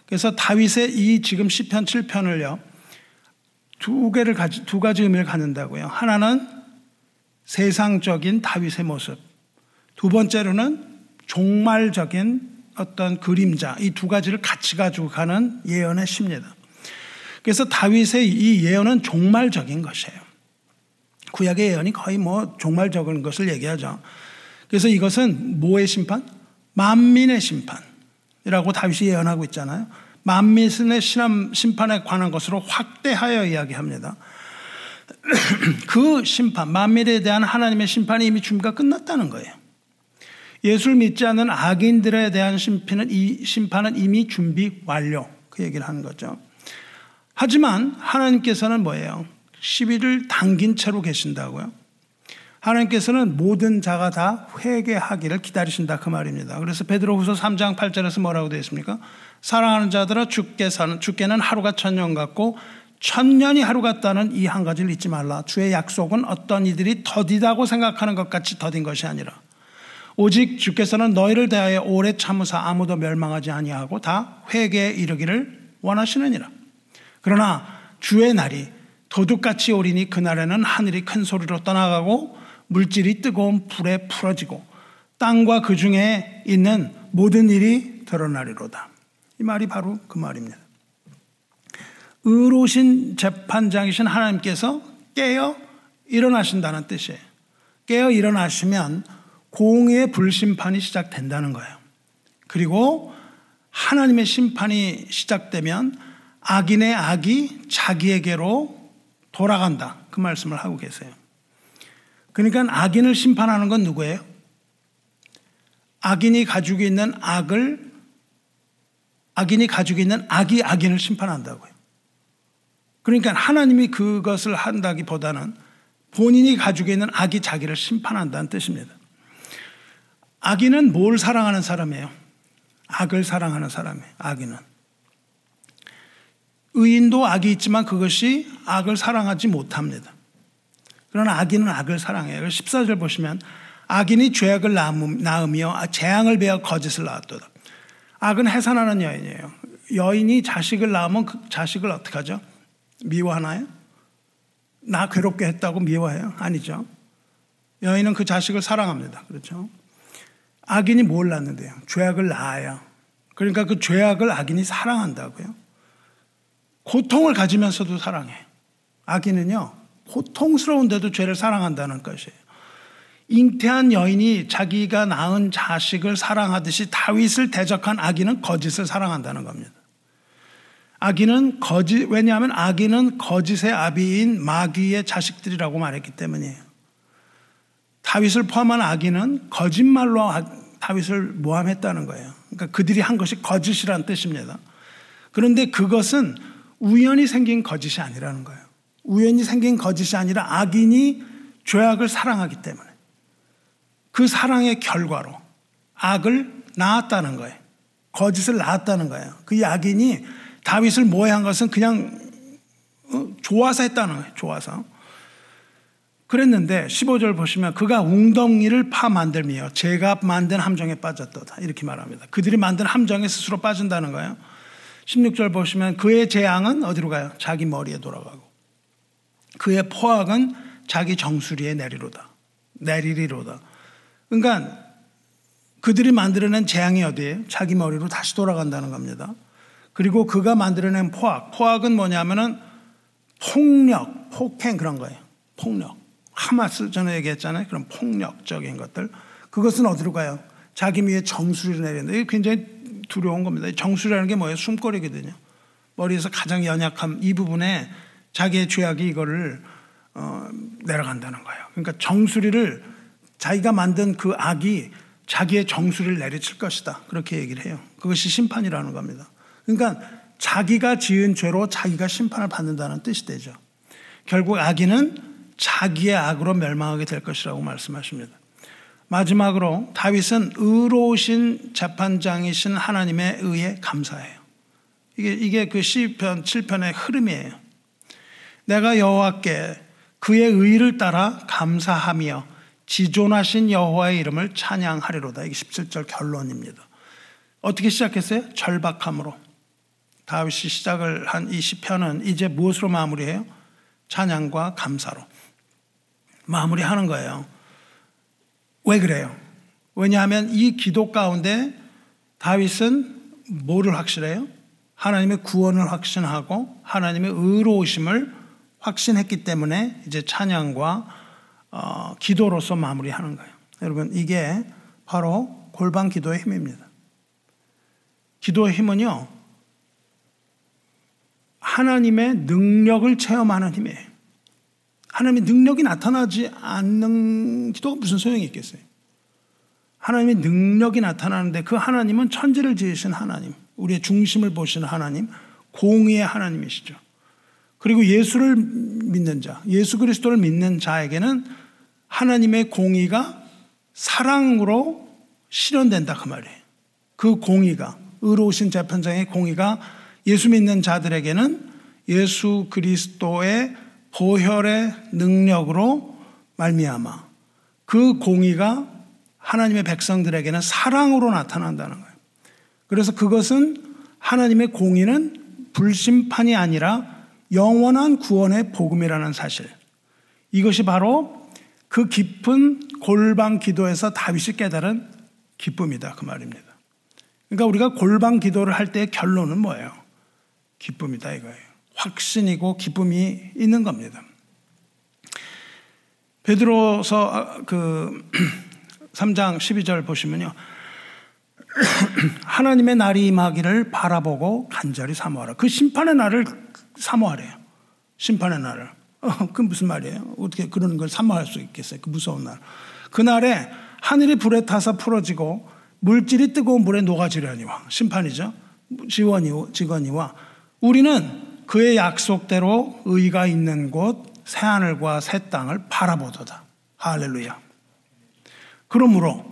그래서 다윗의 이 지금 시편 7편을요. 두 개를 가지 두 가지 의미를 갖는다고요. 하나는 세상적인 다윗의 모습. 두 번째로는 종말적인 어떤 그림자 이 두 가지를 같이 가지고 가는 예언의 시입니다. 그래서 다윗의 이 예언은 종말적인 것이에요. 구약의 예언이 거의 뭐 종말적인 것을 얘기하죠. 그래서 이것은 뭐의 심판? 만민의 심판 이라고 다윗이 예언하고 있잖아요. 만민의 심판에 관한 것으로 확대하여 이야기합니다. 그 심판, 만민에 대한 하나님의 심판이 이미 준비가 끝났다는 거예요. 예수를 믿지 않는 악인들에 대한 심판은, 이 심판은 이미 준비 완료. 그 얘기를 하는 거죠. 하지만 하나님께서는 뭐예요? 시비를 당긴 채로 계신다고요. 하나님께서는 모든 자가 다 회개하기를 기다리신다 그 말입니다. 그래서 베드로후서 3장 8절에서 뭐라고 되어 있습니까? 사랑하는 자들아 주께 사는 주께는 하루가 천년 같고 천년이 하루 같다는 이 한 가지를 잊지 말라. 주의 약속은 어떤 이들이 더디다고 생각하는 것 같이 더딘 것이 아니라 오직 주께서는 너희를 대하여 오래 참으사 아무도 멸망하지 아니하고 다 회개에 이르기를 원하시느니라. 그러나 주의 날이 도둑같이 오리니 그날에는 하늘이 큰 소리로 떠나가고 물질이 뜨거운 불에 풀어지고 땅과 그 중에 있는 모든 일이 드러나리로다. 이 말이 바로 그 말입니다. 의로신 재판장이신 하나님께서 깨어 일어나신다는 뜻이에요. 깨어 일어나시면 공의 불심판이 시작된다는 거예요. 그리고 하나님의 심판이 시작되면 악인의 악이 자기에게로 돌아간다. 그 말씀을 하고 계세요. 그러니까 악인을 심판하는 건 누구예요? 악인이 가지고 있는 악을 악인이 가지고 있는 악이 악인을 심판한다고요. 그러니까 하나님이 그것을 한다기보다는 본인이 가지고 있는 악이 자기를 심판한다는 뜻입니다. 악인은 뭘 사랑하는 사람이에요? 악을 사랑하는 사람이에요. 악인은. 의인도 악이 있지만 그것이 악을 사랑하지 못합니다. 그러나 악인은 악을 사랑해요. 14절 보시면 악인이 죄악을 낳으며 재앙을 베어 거짓을 낳았도다. 악은 해산하는 여인이에요. 여인이 자식을 낳으면 그 자식을 어떻게 하죠? 미워하나요? 나 괴롭게 했다고 미워해요? 아니죠. 여인은 그 자식을 사랑합니다. 그렇죠? 악인이 뭘 낳는데요? 죄악을 낳아요. 그러니까 그 죄악을 악인이 사랑한다고요. 고통을 가지면서도 사랑해. 악인은요, 고통스러운데도 죄를 사랑한다는 것이에요. 잉태한 여인이 자기가 낳은 자식을 사랑하듯이 다윗을 대적한 악인은 거짓을 사랑한다는 겁니다. 악인은 거짓, 왜냐하면 악인은 거짓의 아비인 마귀의 자식들이라고 말했기 때문이에요. 다윗을 포함한 악인은 거짓말로 다윗을 모함했다는 거예요. 그러니까 그들이 한 것이 거짓이라는 뜻입니다. 그런데 그것은 우연히 생긴 거짓이 아니라는 거예요. 우연히 생긴 거짓이 아니라 악인이 죄악을 사랑하기 때문에 그 사랑의 결과로 악을 낳았다는 거예요. 거짓을 낳았다는 거예요. 그 악인이 다윗을 모해한 것은 그냥 어, 좋아서 했다는 거예요. 좋아서. 그랬는데 15절 보시면 그가 웅덩이를 파 만들며 제가 만든 함정에 빠졌도다 이렇게 말합니다. 그들이 만든 함정에 스스로 빠진다는 거예요. 16절 보시면 그의 재앙은 어디로 가요? 자기 머리에 돌아가고 그의 포악은 자기 정수리에 내리로다. 내리리로다. 그러니까 그들이 만들어낸 재앙이 어디에 자기 머리로 다시 돌아간다는 겁니다. 그리고 그가 만들어낸 포악. 포악은 뭐냐면은 폭력, 폭행 그런 거예요. 폭력. 하마스 전에 얘기했잖아요. 그런 폭력적인 것들. 그것은 어디로 가요? 자기 위에 정수리를 내린다. 이게 굉장히 두려운 겁니다. 정수리라는 게 뭐예요? 숨거리거든요. 머리에서 가장 연약한 이 부분에 자기의 죄악이 이거를 어, 내려간다는 거예요. 그러니까 정수리를 자기가 만든 그 악이 자기의 정수리를 내리칠 것이다. 그렇게 얘기를 해요. 그것이 심판이라는 겁니다. 그러니까 자기가 지은 죄로 자기가 심판을 받는다는 뜻이 되죠. 결국 악인은 자기의 악으로 멸망하게 될 것이라고 말씀하십니다. 마지막으로 다윗은 의로우신 재판장이신 하나님의 의에 감사해요. 이게 이게 그 시편 7편의 흐름이에요. 내가 여호와께 그의 의를 따라 감사하며 지존하신 여호와의 이름을 찬양하리로다. 이게 17절 결론입니다. 어떻게 시작했어요? 절박함으로. 다윗이 시작을 한 이 시편은 이제 무엇으로 마무리해요? 찬양과 감사로 마무리하는 거예요. 왜 그래요? 왜냐하면 이 기도 가운데 다윗은 뭐를 확실해요? 하나님의 구원을 확신하고 하나님의 의로우심을 확신했기 때문에 이제 찬양과 어, 기도로서 마무리하는 거예요. 여러분 이게 바로 골방 기도의 힘입니다. 기도의 힘은요 하나님의 능력을 체험하는 힘이에요. 하나님의 능력이 나타나지 않는 기도가 무슨 소용이 있겠어요? 하나님의 능력이 나타나는데 그 하나님은 천지를 지으신 하나님, 우리의 중심을 보시는 하나님, 공의의 하나님이시죠. 그리고 예수를 믿는 자, 예수 그리스도를 믿는 자에게는 하나님의 공의가 사랑으로 실현된다 그 말이에요. 그 공의가 의로우신 재판장의 공의가 예수 믿는 자들에게는 예수 그리스도의 보혈의 능력으로 말미암아 그 공의가 하나님의 백성들에게는 사랑으로 나타난다는 거예요. 그래서 그것은 하나님의 공의는 불심판이 아니라 영원한 구원의 복음이라는 사실. 이것이 바로 그 깊은 골방 기도에서 다윗이 깨달은 기쁨이다. 그 말입니다. 그러니까 우리가 골방 기도를 할 때의 결론은 뭐예요? 기쁨이다 이거예요. 확신이고 기쁨이 있는 겁니다. 베드로서 아, 그 3장 12절 보시면요. 하나님의 날이 임하기를 바라보고 간절히 사모하라. 그 심판의 날을 사모하래요. 심판의 날을. 어, 그 무슨 말이에요? 어떻게 그런 걸 사모할 수 있겠어요? 그 무서운 날. 그날에 하늘이 불에 타서 풀어지고 물질이 뜨거운 물에 녹아지려니와 심판이죠. 지원이, 직원이와 우리는 그의 약속대로 의가 있는 곳 새하늘과 새 땅을 바라보도다. 할렐루야. 그러므로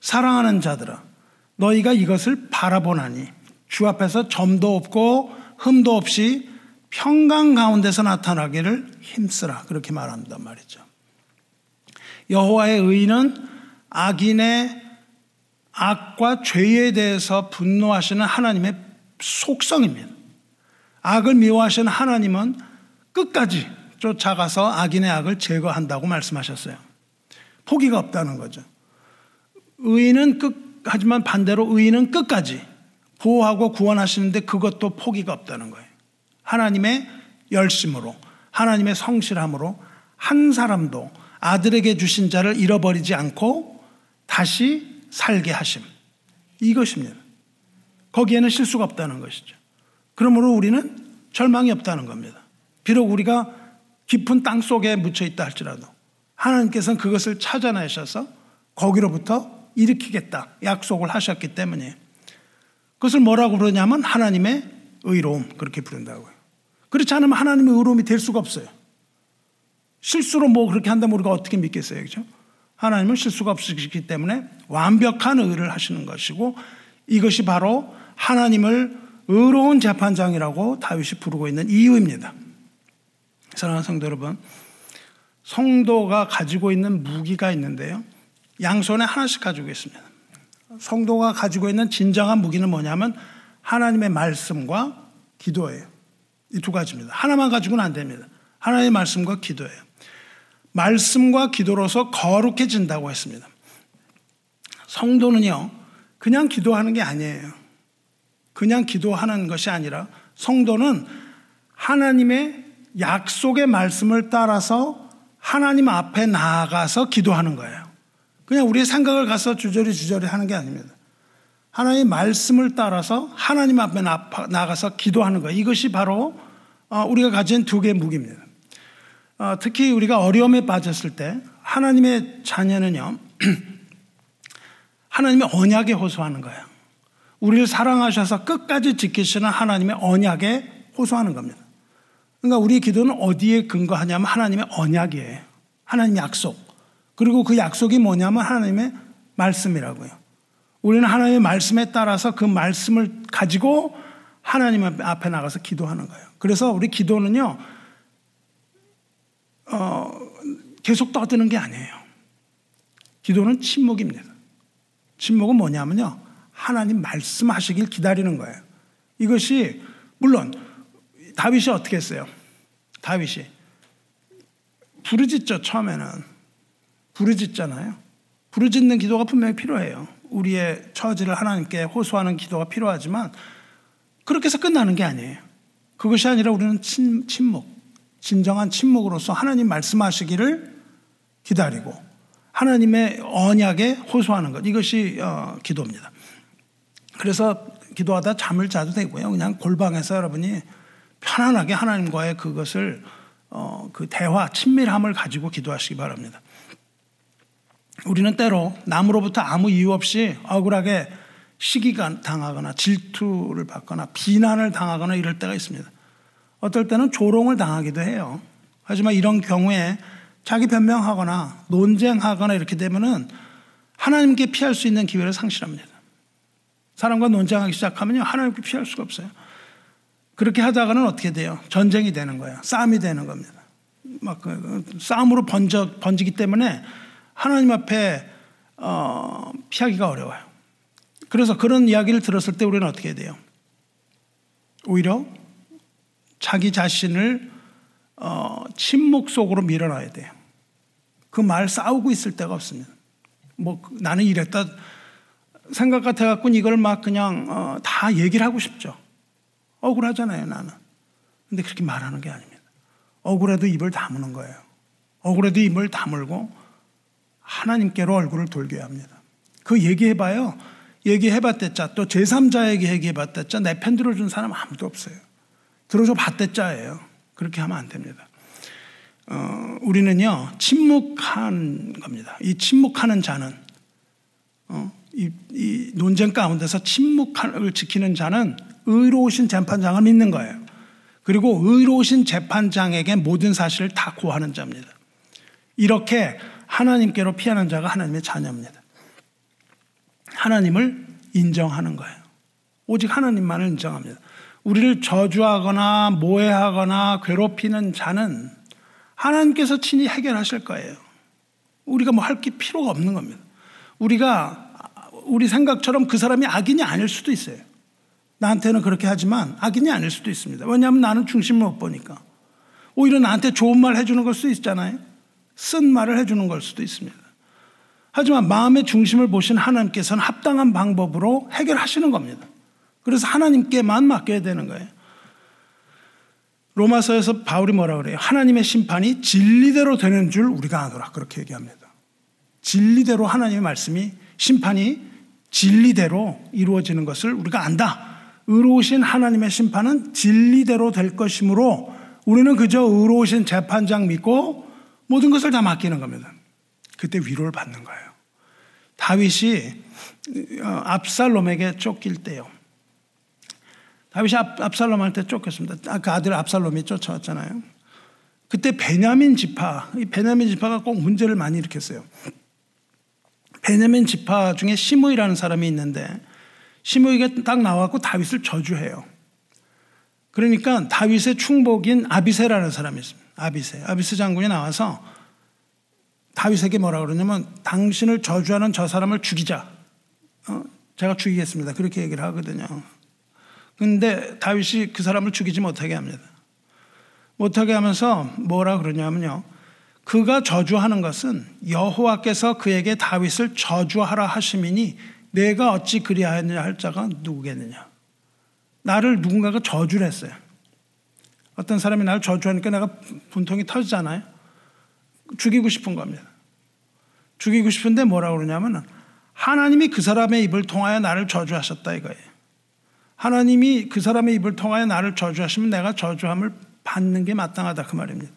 사랑하는 자들아 너희가 이것을 바라보나니 주 앞에서 점도 없고 흠도 없이 평강 가운데서 나타나기를 힘쓰라 그렇게 말한단 말이죠. 여호와의 의는 악인의 악과 죄에 대해서 분노하시는 하나님의 속성입니다. 악을 미워하시는 하나님은 끝까지 쫓아가서 악인의 악을 제거한다고 말씀하셨어요. 포기가 없다는 거죠. 의인은 끝, 하지만 반대로 의인은 끝까지 보호하고 구원하시는데 그것도 포기가 없다는 거예요. 하나님의 열심으로, 하나님의 성실함으로 한 사람도 아들에게 주신 자를 잃어버리지 않고 다시 살게 하심. 이것입니다. 거기에는 실수가 없다는 것이죠. 그러므로 우리는 절망이 없다는 겁니다. 비록 우리가 깊은 땅 속에 묻혀 있다 할지라도 하나님께서는 그것을 찾아내셔서 거기로부터 일으키겠다 약속을 하셨기 때문에 그것을 뭐라고 부르냐면 하나님의 의로움 그렇게 부른다고요. 그렇지 않으면 하나님의 의로움이 될 수가 없어요. 실수로 뭐 그렇게 한다면 우리가 어떻게 믿겠어요. 그죠? 하나님은 실수가 없으시기 때문에 완벽한 의를 하시는 것이고 이것이 바로 하나님을 의로운 재판장이라고 다윗이 부르고 있는 이유입니다. 사랑하는 성도 여러분, 성도가 가지고 있는 무기가 있는데요. 양손에 하나씩 가지고 있습니다. 성도가 가지고 있는 진정한 무기는 뭐냐면 하나님의 말씀과 기도예요. 이 두 가지입니다. 하나만 가지고는 안 됩니다. 하나님의 말씀과 기도예요. 말씀과 기도로서 거룩해진다고 했습니다. 성도는요, 그냥 기도하는 게 아니에요. 그냥 기도하는 것이 아니라 성도는 하나님의 약속의 말씀을 따라서 하나님 앞에 나아가서 기도하는 거예요. 그냥 우리의 생각을 가서 주저리 주저리 하는 게 아닙니다. 하나님의 말씀을 따라서 하나님 앞에 나가서 기도하는 거예요. 이것이 바로 어, 우리가 가진 두 개의 무기입니다. 어, 특히 우리가 어려움에 빠졌을 때 하나님의 자녀는요, 하나님의 언약에 호소하는 거예요. 우리를 사랑하셔서 끝까지 지키시는 하나님의 언약에 호소하는 겁니다. 그러니까 우리 기도는 어디에 근거하냐면 하나님의 언약이에요. 하나님 약속. 그리고 그 약속이 뭐냐면 하나님의 말씀이라고요. 우리는 하나님의 말씀에 따라서 그 말씀을 가지고 하나님 앞에 나가서 기도하는 거예요. 그래서 우리 기도는요, 어, 계속 떠드는 게 아니에요. 기도는 침묵입니다. 침묵은 뭐냐면요, 하나님 말씀하시길 기다리는 거예요. 이것이 물론 다윗이 어떻게 했어요? 다윗이 부르짖죠 처음에는 부르짖잖아요. 부르짖는 기도가 분명히 필요해요. 우리의 처지를 하나님께 호소하는 기도가 필요하지만 그렇게 해서 끝나는 게 아니에요. 그것이 아니라 우리는 침, 침묵, 진정한 침묵으로서 하나님 말씀하시기를 기다리고 하나님의 언약에 호소하는 것 이것이 어, 기도입니다. 그래서 기도하다 잠을 자도 되고요. 그냥 골방에서 여러분이 편안하게 하나님과의 그것을 어, 그 대화, 친밀함을 가지고 기도하시기 바랍니다. 우리는 때로 남으로부터 아무 이유 없이 억울하게 시기가 당하거나 질투를 받거나 비난을 당하거나 이럴 때가 있습니다. 어떨 때는 조롱을 당하기도 해요. 하지만 이런 경우에 자기 변명하거나 논쟁하거나 이렇게 되면은 하나님께 피할 수 있는 기회를 상실합니다. 사람과 논쟁하기 시작하면요. 하나님께 피할 수가 없어요. 그렇게 하다가는 어떻게 돼요? 전쟁이 되는 거예요. 싸움이 되는 겁니다. 막 그, 그 싸움으로 번져, 번지기 때문에 하나님 앞에 어, 피하기가 어려워요. 그래서 그런 이야기를 들었을 때 우리는 어떻게 해야 돼요? 오히려 자기 자신을 어, 침묵 속으로 밀어놔야 돼요. 그 말 싸우고 있을 때가 없습니다. 뭐 나는 이랬다 생각 같아갖고 이걸 막 그냥 어, 다 얘기를 하고 싶죠. 억울하잖아요, 나는. 근데 그렇게 말하는 게 아닙니다. 억울해도 입을 다무는 거예요. 억울해도 입을 다물고 하나님께로 얼굴을 돌려야 합니다. 그 얘기해봐요. 얘기해봤댔자 또 제3자에게 얘기해봤댔자 내 편 들어준 사람 아무도 없어요. 들어줘 봤댔자예요. 그렇게 하면 안 됩니다. 어, 우리는요 침묵한 겁니다. 이 침묵하는 자는 어, 이, 이 논쟁 가운데서 침묵을 지키는 자는 의로우신 재판장을 믿는 거예요. 그리고 의로우신 재판장에게 모든 사실을 다 고하는 자입니다. 이렇게 하나님께로 피하는 자가 하나님의 자녀입니다. 하나님을 인정하는 거예요. 오직 하나님만을 인정합니다. 우리를 저주하거나 모해하거나 괴롭히는 자는 하나님께서 친히 해결하실 거예요. 우리가 뭐 할 게 필요가 없는 겁니다. 우리가 우리 생각처럼 그 사람이 악인이 아닐 수도 있어요. 나한테는 그렇게 하지만 악인이 아닐 수도 있습니다. 왜냐하면 나는 중심을 못 보니까. 오히려 나한테 좋은 말 해주는 걸 수도 있잖아요. 쓴 말을 해주는 걸 수도 있습니다. 하지만 마음의 중심을 보신 하나님께서는 합당한 방법으로 해결하시는 겁니다. 그래서 하나님께만 맡겨야 되는 거예요. 로마서에서 바울이 뭐라 그래요? 하나님의 심판이 진리대로 되는 줄 우리가 아노라. 그렇게 얘기합니다. 진리대로 하나님의 말씀이 심판이 진리대로 이루어지는 것을 우리가 안다. 의로우신 하나님의 심판은 진리대로 될 것이므로 우리는 그저 의로우신 재판장 믿고 모든 것을 다 맡기는 겁니다. 그때 위로를 받는 거예요. 다윗이 어, 압살롬에게 쫓길 때요. 다윗이 압, 살롬한테 쫓겼습니다. 그 아들 압살롬이 쫓아왔잖아요. 그때 베냐민 지파, 이 베냐민 지파가 꼭 문제를 많이 일으켰어요. 베냐민 지파 중에 시므이라는 사람이 있는데 시므이가 딱 나왔고 다윗을 저주해요. 그러니까 다윗의 충복인 아비세라는 사람이 있습니다. 아비세. 아비세 장군이 나와서 다윗에게 뭐라 그러냐면 당신을 저주하는 저 사람을 죽이자. 어? 제가 죽이겠습니다. 그렇게 얘기를 하거든요. 근데 다윗이 그 사람을 죽이지 못하게 합니다. 못하게 하면서 뭐라 그러냐면요. 그가 저주하는 것은 여호와께서 그에게 다윗을 저주하라 하심이니 내가 어찌 그리하였느냐 할 자가 누구겠느냐. 나를 누군가가 저주를 했어요. 어떤 사람이 나를 저주하니까 내가 분통이 터지잖아요. 죽이고 싶은 겁니다. 죽이고 싶은데 뭐라고 그러냐면 하나님이 그 사람의 입을 통하여 나를 저주하셨다 이거예요. 하나님이 그 사람의 입을 통하여 나를 저주하시면 내가 저주함을 받는 게 마땅하다 그 말입니다.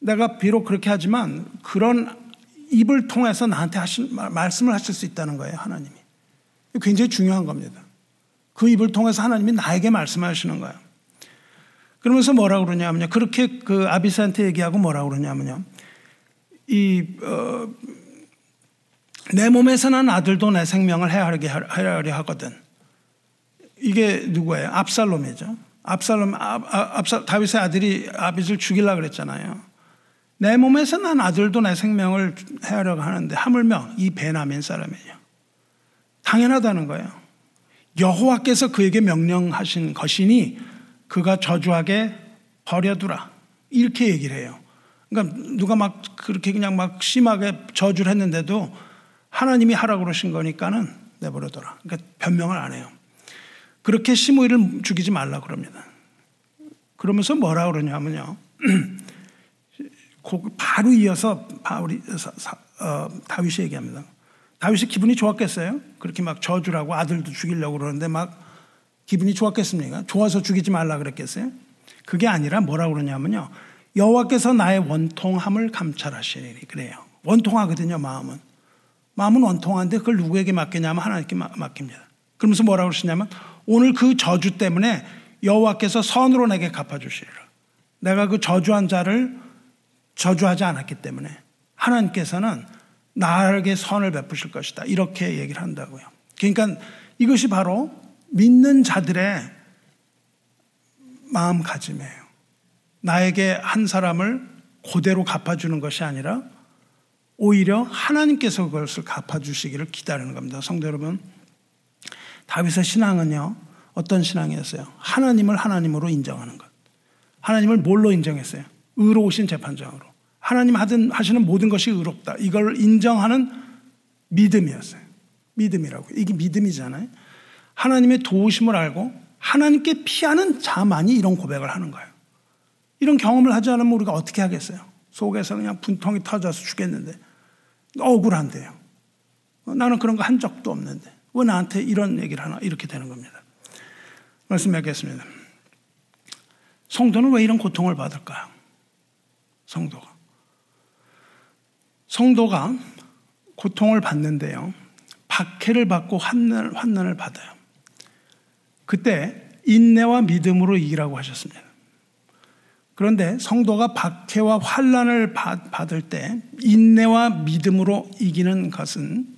내가 비록 그렇게 하지만 그런 입을 통해서 나한테 하신 말씀을 하실 수 있다는 거예요, 하나님이. 굉장히 중요한 겁니다. 그 입을 통해서 하나님이 나에게 말씀하시는 거예요. 그러면서 뭐라고 그러냐면요. 그렇게 그 아비스한테 얘기하고 뭐라고 그러냐면요. 이, 어, 내 몸에서 난 아들도 내 생명을 해하게 하려 하거든. 이게 누구예요? 압살롬이죠. 압살롬, 압살, 다윗의 아들이 아비를 죽이려 그랬잖아요. 내 몸에서 난 아들도 내 생명을 해하려고 하는데 하물며 이 베나민 사람이에요. 당연하다는 거예요. 여호와께서 그에게 명령하신 것이니 그가 저주하게 버려두라. 이렇게 얘기를 해요. 그러니까 누가 막 그렇게 그냥 막 심하게 저주를 했는데도 하나님이 하라고 그러신 거니까는 내버려둬라. 그러니까 변명을 안 해요. 그렇게 시므이를 죽이지 말라 그럽니다. 그러면서 뭐라 그러냐면요. 바로 이어서 바울이 어, 다윗이 얘기합니다. 다윗이 기분이 좋았겠어요? 그렇게 막 저주라고 아들도 죽이려고 그러는데 막 기분이 좋았겠습니까? 좋아서 죽이지 말라 그랬겠어요? 그게 아니라 뭐라 그러냐면요. 여호와께서 나의 원통함을 감찰하시니 그래요. 원통하거든요, 마음은. 마음은 원통한데 그걸 누구에게 맡기냐면 하나님께 맡깁니다. 그러면서 뭐라고 그러시냐면 오늘 그 저주 때문에 여호와께서 선으로 내게 갚아주시리라. 내가 그 저주한 자를 저주하지 않았기 때문에 하나님께서는 나에게 선을 베푸실 것이다. 이렇게 얘기를 한다고요. 그러니까 이것이 바로 믿는 자들의 마음가짐이에요. 나에게 한 사람을 그대로 갚아주는 것이 아니라 오히려 하나님께서 그것을 갚아주시기를 기다리는 겁니다. 성도 여러분, 다윗의 신앙은요, 어떤 신앙이었어요? 하나님을 하나님으로 인정하는 것. 하나님을 뭘로 인정했어요? 의로우신 재판장으로. 하나님 하든 하시는 모든 것이 의롭다. 이걸 인정하는 믿음이었어요. 믿음이라고. 이게 믿음이잖아요. 하나님의 도우심을 알고 하나님께 피하는 자만이 이런 고백을 하는 거예요. 이런 경험을 하지 않으면 우리가 어떻게 하겠어요? 속에서 그냥 분통이 터져서 죽겠는데 억울한데요. 나는 그런 거 한 적도 없는데 왜 나한테 이런 얘기를 하나 이렇게 되는 겁니다. 말씀 맺겠습니다. 성도는 왜 이런 고통을 받을까요? 성도가. 성도가 고통을 받는데요. 박해를 받고 환난, 환난을 받아요. 그때 인내와 믿음으로 이기라고 하셨습니다. 그런데 성도가 박해와 환란을 받을 때 인내와 믿음으로 이기는 것은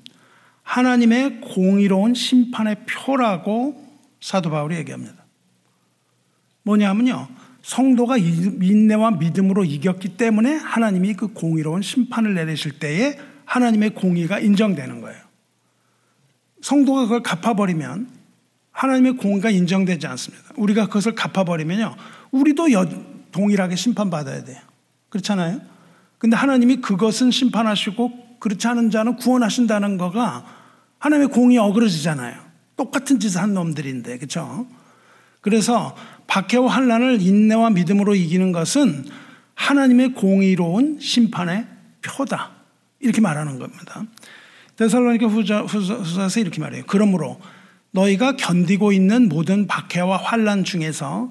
하나님의 공의로운 심판의 표라고 사도 바울이 얘기합니다. 뭐냐면요. 성도가 인내와 믿음으로 이겼기 때문에 하나님이 그 공의로운 심판을 내리실 때에 하나님의 공의가 인정되는 거예요. 성도가 그걸 갚아버리면 하나님의 공의가 인정되지 않습니다. 우리가 그것을 갚아버리면요. 우리도 여, 동일하게 심판받아야 돼요. 그렇잖아요? 근데 하나님이 그것은 심판하시고 그렇지 않은 자는 구원하신다는 거가 하나님의 공이 어그러지잖아요. 똑같은 짓을 한 놈들인데, 그렇죠? 그래서 박해와 환란을 인내와 믿음으로 이기는 것은 하나님의 공의로운 심판의 표다. 이렇게 말하는 겁니다. 데살로니가 후서에서 이렇게 말해요. 그러므로 너희가 견디고 있는 모든 박해와 환란 중에서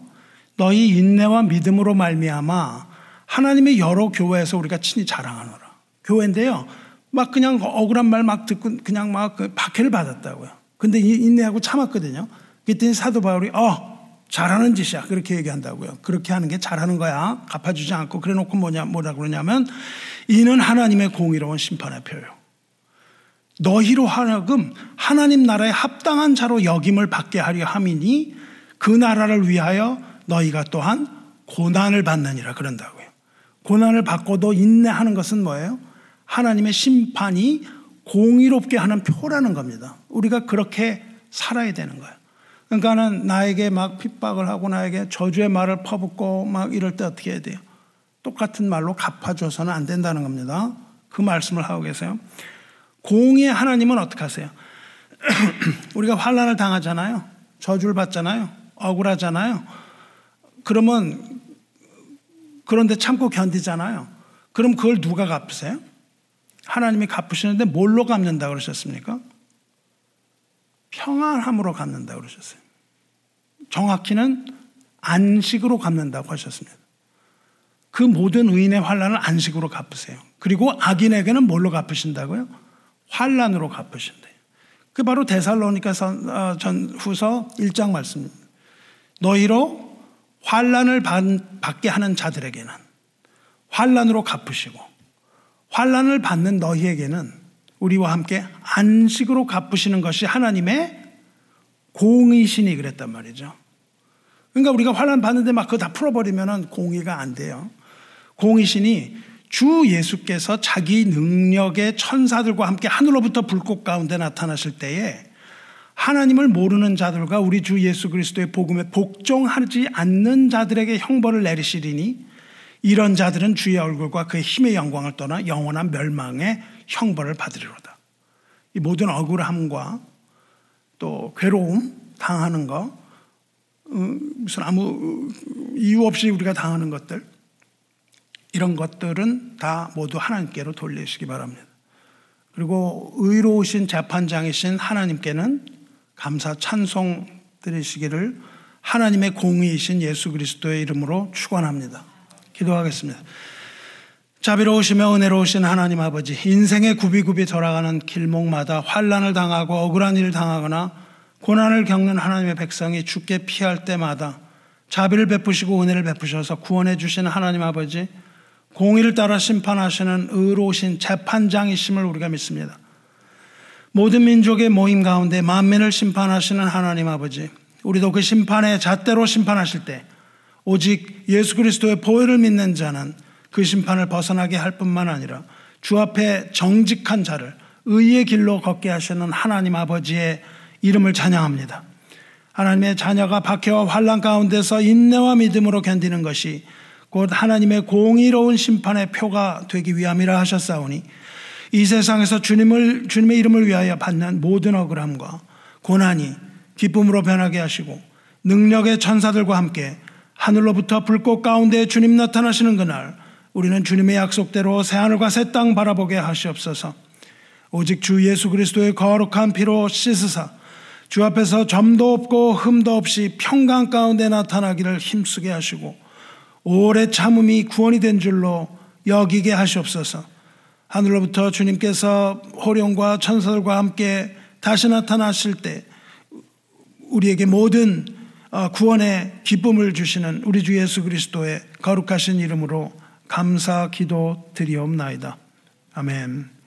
너희 인내와 믿음으로 말미암아 하나님의 여러 교회에서 우리가 친히 자랑하노라. 교회인데요. 막 그냥 억울한 말 막 듣고 그냥 막그 박해를 받았다고요. 근데 인내하고 참았거든요. 그랬더니 사도 바울이 어 잘하는 짓이야. 그렇게 얘기한다고요. 그렇게 하는 게 잘하는 거야. 갚아주지 않고 그래 놓고 뭐냐, 뭐라 그러냐면 이는 하나님의 공의로운 심판의 표요. 너희로 하여금 하나님 나라에 합당한 자로 역임을 받게 하려 함이니 그 나라를 위하여 너희가 또한 고난을 받느니라 그런다고요. 고난을 받고도 인내하는 것은 뭐예요? 하나님의 심판이 공의롭게 하는 표라는 겁니다. 우리가 그렇게 살아야 되는 거예요. 그러니까는 나에게 막 핍박을 하고 나에게 저주의 말을 퍼붓고 막 이럴 때 어떻게 해야 돼요? 똑같은 말로 갚아줘서는 안 된다는 겁니다. 그 말씀을 하고 계세요. 공의 하나님은 어떻게 하세요? 우리가 환란을 당하잖아요. 저주를 받잖아요. 억울하잖아요. 그러면 그런데 참고 견디잖아요. 그럼 그걸 누가 갚으세요? 하나님이 갚으시는데 뭘로 갚는다 그러셨습니까? 평안함으로 갚는다 그러셨어요. 정확히는 안식으로 갚는다고 하셨습니다. 그 모든 의인의 환란을 안식으로 갚으세요. 그리고 악인에게는 뭘로 갚으신다고요? 환란으로 갚으신대요. 그 바로 데살로니가 어, 전 후서 1장 말씀입니다. 너희로 환란을 받게 하는 자들에게는 환란으로 갚으시고 환란을 받는 너희에게는 우리와 함께 안식으로 갚으시는 것이 하나님의 공의신이 그랬단 말이죠. 그러니까 우리가 환란 받는데 막 그거 다 풀어버리면 공의가 안 돼요. 공의신이 주 예수께서 자기 능력의 천사들과 함께 하늘로부터 불꽃 가운데 나타나실 때에 하나님을 모르는 자들과 우리 주 예수 그리스도의 복음에 복종하지 않는 자들에게 형벌을 내리시리니 이런 자들은 주의 얼굴과 그의 힘의 영광을 떠나 영원한 멸망의 형벌을 받으리로다. 이 모든 억울함과 또 괴로움 당하는 거 어, 무슨 아무 이유 없이 우리가 당하는 것들 이런 것들은 다 모두 하나님께로 돌리시기 바랍니다. 그리고 의로우신 재판장이신 하나님께는 감사 찬송 드리시기를 하나님의 공의이신 예수 그리스도의 이름으로 축원합니다. 기도하겠습니다. 자비로우시며 은혜로우신 하나님 아버지, 인생의 굽이굽이 돌아가는 길목마다 환란을 당하고 억울한 일을 당하거나 고난을 겪는 하나님의 백성이 죽게 피할 때마다 자비를 베푸시고 은혜를 베푸셔서 구원해 주시는 하나님 아버지, 공의를 따라 심판하시는 의로우신 재판장이심을 우리가 믿습니다. 모든 민족의 모임 가운데 만민을 심판하시는 하나님 아버지, 우리도 그 심판의 잣대로 심판하실 때 오직 예수 그리스도의 보혈을 믿는 자는 그 심판을 벗어나게 할 뿐만 아니라 주 앞에 정직한 자를 의의 길로 걷게 하시는 하나님 아버지의 이름을 찬양합니다. 하나님의 자녀가 박해와 환란 가운데서 인내와 믿음으로 견디는 것이 곧 하나님의 공의로운 심판의 표가 되기 위함이라 하셨사오니 이 세상에서 주님을 주님의 이름을 위하여 받는 모든 억울함과 고난이 기쁨으로 변하게 하시고 능력의 천사들과 함께 하늘로부터 불꽃 가운데 주님 나타나시는 그날 우리는 주님의 약속대로 새하늘과 새 땅 바라보게 하시옵소서. 오직 주 예수 그리스도의 거룩한 피로 씻으사 주 앞에서 점도 없고 흠도 없이 평강 가운데 나타나기를 힘쓰게 하시고 오래 참음이 구원이 된 줄로 여기게 하시옵소서. 하늘로부터 주님께서 호령과 천사들과 함께 다시 나타나실 때 우리에게 모든 어, 구원의 기쁨을 주시는 우리 주 예수 그리스도의 거룩하신 이름으로 감사 기도 드리옵나이다. 아멘.